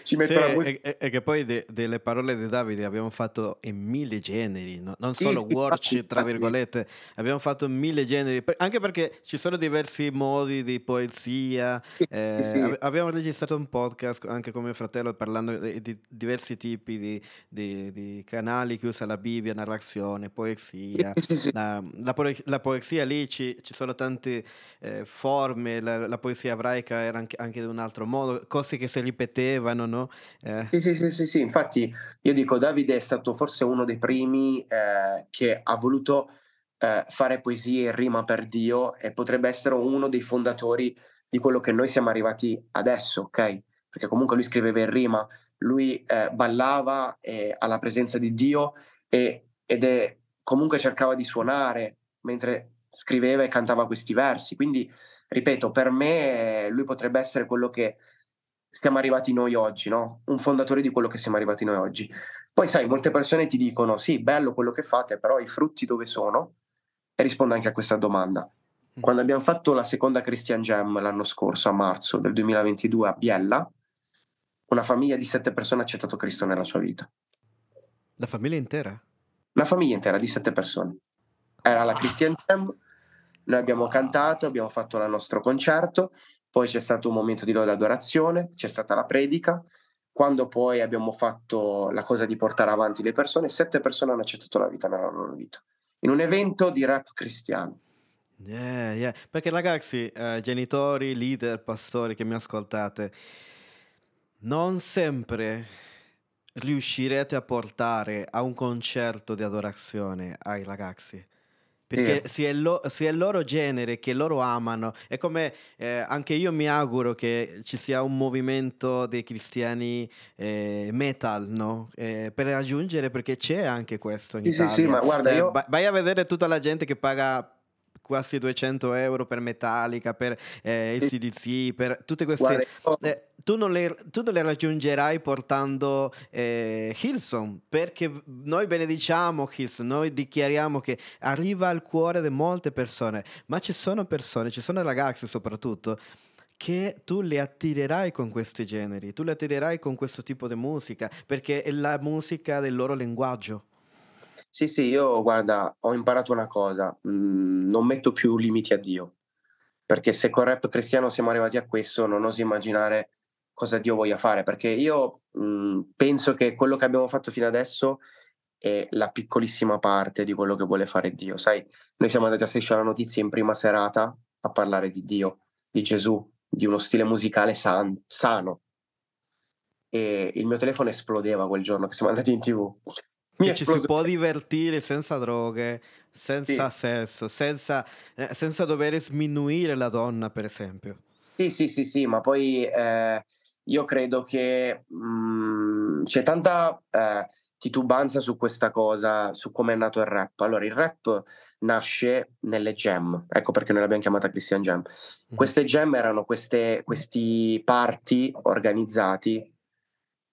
ci metto sì, la musica. E, e, che poi de, delle parole di Davide abbiamo fatto in mille generi, no? non solo sì, words, tra virgolette, abbiamo fatto mille generi, anche perché ci sono diversi modi di poesia. Eh, sì. Abbiamo registrato un podcast anche con mio fratello parlando di, di diversi tipi di, di, di, canali che usa la Bibbia, narrazione, poesia. La, la, la, poesia lì ci, ci sono tante eh, forme. La, la poesia ebraica era anche, anche in un altro modo, cose che si ripetevano, no? Eh. Sì, sì, sì, sì, sì, infatti io dico Davide è stato forse uno dei primi eh, che ha voluto eh, fare poesie in rima per Dio e potrebbe essere uno dei fondatori di quello che noi siamo arrivati adesso, ok? Perché comunque lui scriveva in rima, lui eh, ballava eh, alla presenza di Dio e, ed è, comunque cercava di suonare mentre scriveva e cantava questi versi, quindi ripeto, per me lui potrebbe essere quello che stiamo arrivati noi oggi, no? Un fondatore di quello che siamo arrivati noi oggi. Poi sai, molte persone ti dicono sì, bello quello che fate, però i frutti dove sono? E rispondo anche a questa domanda. Quando abbiamo fatto la seconda Christian Jam l'anno scorso, a marzo del 2022 a Biella, una famiglia di sette persone ha accettato Cristo nella sua vita. La famiglia intera? Una famiglia intera di sette persone. Era la Christian Jam, noi abbiamo cantato, abbiamo fatto il nostro concerto, poi c'è stato un momento di lode adorazione, c'è stata la predica, quando poi abbiamo fatto la cosa di portare avanti le persone, sette persone hanno accettato la vita nella loro vita, in un evento di rap cristiano. Yeah, yeah. Perché ragazzi, eh, genitori, leader, pastori che mi ascoltate, non sempre riuscirete a portare a un concerto di adorazione ai ragazzi. Perché Sì. se è, lo- se è il loro genere che loro amano, è come eh, anche io mi auguro che ci sia un movimento dei cristiani eh, metal, no? Eh, per raggiungere, perché c'è anche questo in Sì, sì, sì, Italia. ma guarda, Cioè, io... va- vai a vedere tutta la gente che paga quasi 200 euro per Metallica, per eh, sì, ACDC, per tutte queste... Guarda, io... tu, non le, tu non le raggiungerai portando eh, Hilson, perché noi benediciamo Hilson, noi dichiariamo che arriva al cuore di molte persone, ma ci sono persone, ci sono ragazzi soprattutto, che tu le attirerai con questi generi, tu le attirerai con questo tipo di musica, perché è la musica del loro linguaggio. Sì, sì, io guarda, ho imparato una cosa, mm, non metto più limiti a Dio, perché se con rap cristiano siamo arrivati a questo, non oso immaginare cosa Dio voglia fare, perché io mm, penso che quello che abbiamo fatto fino adesso è la piccolissima parte di quello che vuole fare Dio. Sai, noi siamo andati a Striscia la Notizia in prima serata a parlare di Dio, di Gesù, di uno stile musicale san- sano. E il mio telefono esplodeva quel giorno che siamo andati in tv. Mi ci si può divertire senza droghe, senza Sì. sesso, senza, eh, senza dover sminuire la donna, per esempio. Sì, sì, sì, sì, ma poi eh, io credo che mh, c'è tanta eh, titubanza su questa cosa, su come è nato il rap. Allora, il rap nasce nelle jam, ecco perché noi l'abbiamo chiamata Christian Jam. Mhm. Queste jam erano queste, questi party organizzati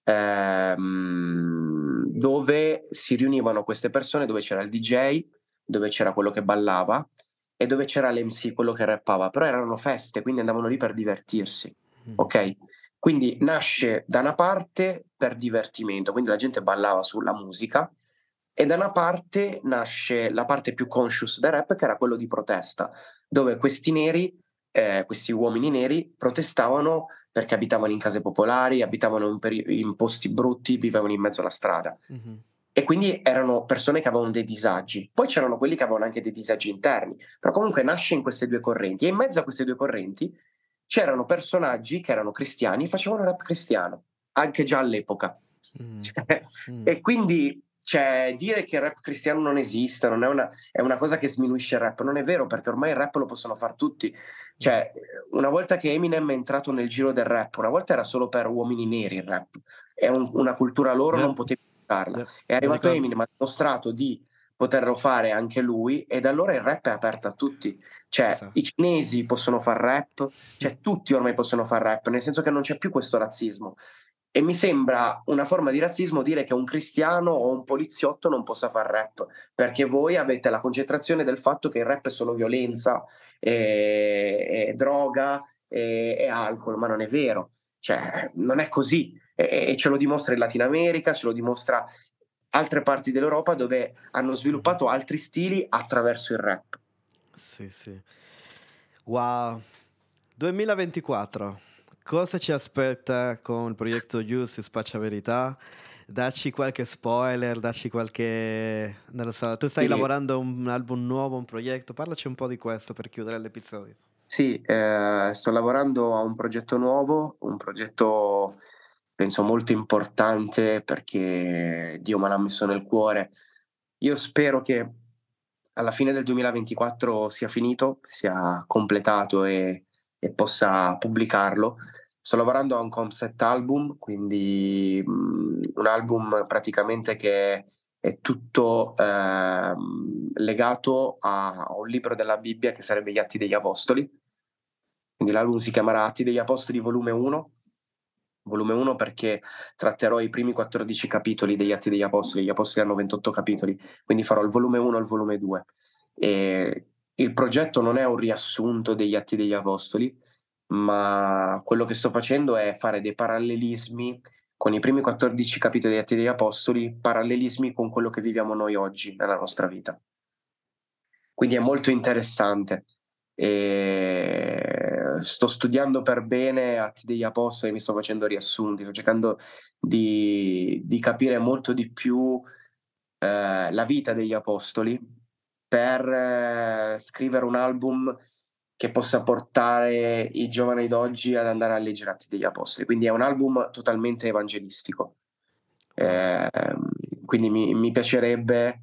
ehm, dove si riunivano queste persone, dove c'era il DJ, dove c'era quello che ballava e dove c'era l'MC, quello che rappava, però erano feste, quindi andavano lì per divertirsi, Mm. ok? Quindi nasce da una parte per divertimento, quindi la gente ballava sulla musica e da una parte nasce la parte più conscious del rap che era quello di protesta, dove questi neri, eh, questi uomini neri protestavano perché abitavano in case popolari, abitavano in, peri- in posti brutti, vivevano in mezzo alla strada. Mhm. E quindi erano persone che avevano dei disagi. Poi c'erano quelli che avevano anche dei disagi interni. Però comunque nasce in queste due correnti. E in mezzo a queste due correnti c'erano personaggi che erano cristiani e facevano rap cristiano, anche già all'epoca. Mm. Cioè, Mm. e quindi cioè, dire che il rap cristiano non esista non è una, è una cosa che sminuisce il rap. Non è vero, perché ormai il rap lo possono fare tutti. Cioè, una volta che Eminem è entrato nel giro del rap, una volta era solo per uomini neri il rap. È un- una cultura loro, Eh. non potevi farla. Eh, È arrivato. Eminem, ha dimostrato di poterlo fare anche lui e da allora il rap è aperto a tutti. Cioè, Esatto. i cinesi possono far rap, cioè tutti ormai possono far rap, nel senso che non c'è più questo razzismo. E mi sembra una forma di razzismo dire che un cristiano o un poliziotto non possa far rap, perché voi avete la concentrazione del fatto che il rap è solo violenza, e, e droga e, e alcol, ma non è vero. Cioè, non è così. E, e ce lo dimostra in Latino America, ce lo dimostra altre parti dell'Europa dove hanno sviluppato altri stili attraverso il rap. Sì, sì. Wow. 2024. Cosa ci aspetta con il progetto Giusti Spaccia Verità? Dacci qualche spoiler, dacci qualche... Non lo so, tu stai Sì. lavorando a un album nuovo, un progetto? Parlaci un po' di questo per chiudere l'episodio. Sì, eh, sto lavorando a un progetto nuovo, un progetto penso molto importante perché Dio me l'ha messo nel cuore. Io spero che alla fine del 2024 sia finito, sia completato e, e possa pubblicarlo. Sto lavorando a un concept album, quindi mm, un album praticamente che è tutto ehm, legato a, a un libro della Bibbia che sarebbe gli Atti degli Apostoli. Quindi l'album si chiamerà Atti degli Apostoli volume 1. Volume 1 perché tratterò i primi 14 capitoli degli Atti degli Apostoli. Gli Apostoli hanno 28 capitoli, quindi farò il volume 1 e il volume 2. E il progetto non è un riassunto degli atti degli apostoli, ma quello che sto facendo è fare dei parallelismi con i primi 14 capitoli degli atti degli apostoli, parallelismi con quello che viviamo noi oggi nella nostra vita. Quindi è molto interessante. E sto studiando per bene Atti degli Apostoli, mi sto facendo riassunti, sto cercando di, di capire molto di più eh, la vita degli Apostoli per eh, scrivere un album che possa portare i giovani d'oggi ad andare a leggere Atti degli Apostoli. Quindi è un album totalmente evangelistico. Eh, quindi mi, mi piacerebbe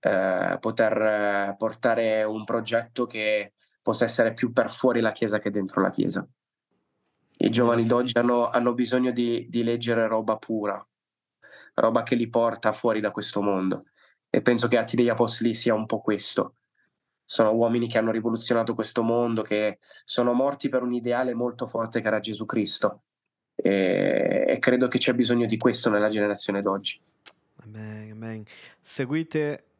eh, poter portare un progetto che possa essere più per fuori la Chiesa che dentro la Chiesa. I giovani d'oggi hanno, hanno bisogno di, di, leggere roba pura, roba che li porta fuori da questo mondo. E penso che Atti degli Apostoli sia un po' questo. Sono uomini che hanno rivoluzionato questo mondo, che sono morti per un ideale molto forte che era Gesù Cristo. E, e credo che c'è bisogno di questo nella generazione d'oggi. Amen, amen. Seguite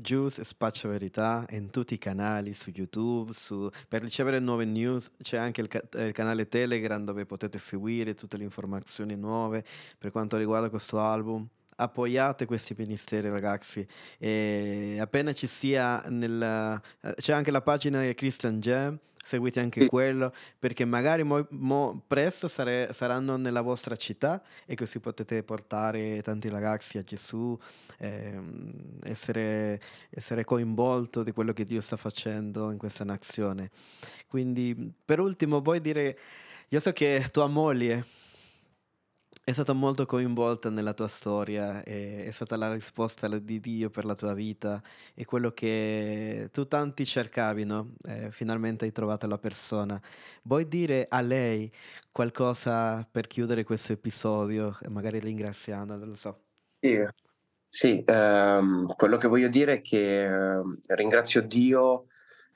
Juice Spaccia Verità in tutti i canali, su YouTube, su... per ricevere nuove news c'è anche il, ca- il, canale Telegram dove potete seguire tutte le informazioni nuove per quanto riguarda questo album. Appoggiate questi ministeri ragazzi e appena ci sia nel... Eh, c'è anche la pagina di Christian Jam seguite anche sì. quello, perché magari mo, mo presto sare, saranno nella vostra città e così potete portare tanti ragazzi a Gesù, eh, essere, essere coinvolto di quello che Dio sta facendo in questa nazione. Quindi, per ultimo, vuoi dire, io so che tua moglie è stata molto coinvolta nella tua storia, è, stata la risposta di Dio per la tua vita, è quello che tu tanti cercavi, no? Eh, finalmente hai trovato la persona. Vuoi dire a lei qualcosa per chiudere questo episodio, magari ringraziando, non lo so. Sì, sì ehm, quello che voglio dire è che eh, ringrazio Dio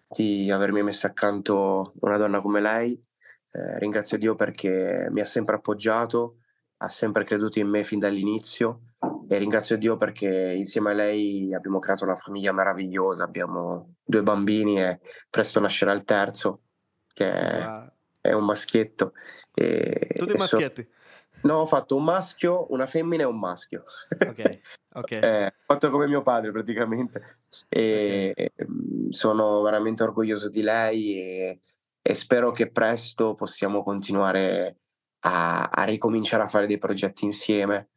di avermi messo accanto una donna come lei, eh, ringrazio Dio perché mi ha sempre appoggiato ha sempre creduto in me fin dall'inizio e ringrazio Dio perché insieme a lei abbiamo creato una famiglia meravigliosa, abbiamo due bambini e presto nascerà il terzo che wow. è un maschietto. E, Tutti e maschietti? So... No, ho fatto un maschio, una femmina e un maschio. Ok, (laughs) ok. eh, fatto come mio padre praticamente. E okay. sono veramente orgoglioso di lei e, e spero che presto possiamo continuare a, a ricominciare a fare dei progetti insieme.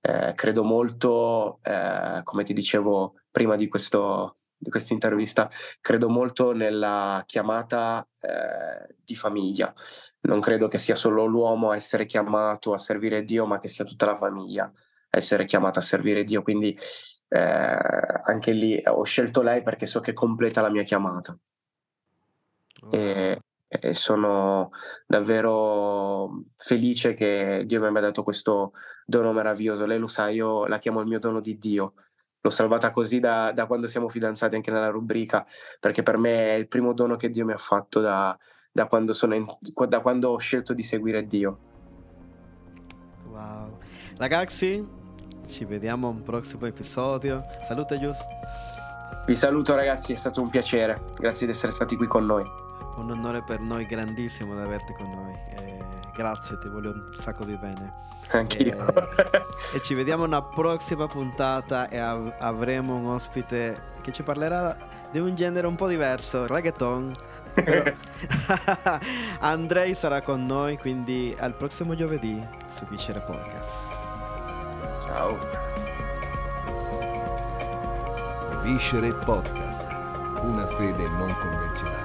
Eh, credo molto, eh, come ti dicevo prima di, questa intervista, credo molto nella chiamata eh, di famiglia. Non credo che sia solo l'uomo a essere chiamato a servire Dio, ma che sia tutta la famiglia a essere chiamata a servire Dio. Quindi eh, anche lì ho scelto lei perché so che completa la mia chiamata. Oh. E, e sono davvero felice che Dio mi abbia dato questo dono meraviglioso. Lei lo sa, io la chiamo il mio dono di Dio. L'ho salvata così da, da quando siamo fidanzati anche nella rubrica, perché per me è il primo dono che Dio mi ha fatto da, da, quando, in, da quando ho scelto di seguire Dio. Wow. Ragazzi, ci vediamo a un prossimo episodio. Salute Gius. Vi saluto ragazzi, è stato un piacere. Grazie di essere stati qui con noi un onore per noi grandissimo di averti con noi. Eh, grazie, ti voglio un sacco di bene. Anch'io. Eh, e ci vediamo una prossima puntata e av- avremo un ospite che ci parlerà di un genere un po' diverso, reggaeton. (laughs) Andrei sarà con noi, quindi al prossimo giovedì su Viscere Podcast. Ciao. Viscere Podcast, una fede non convenzionale.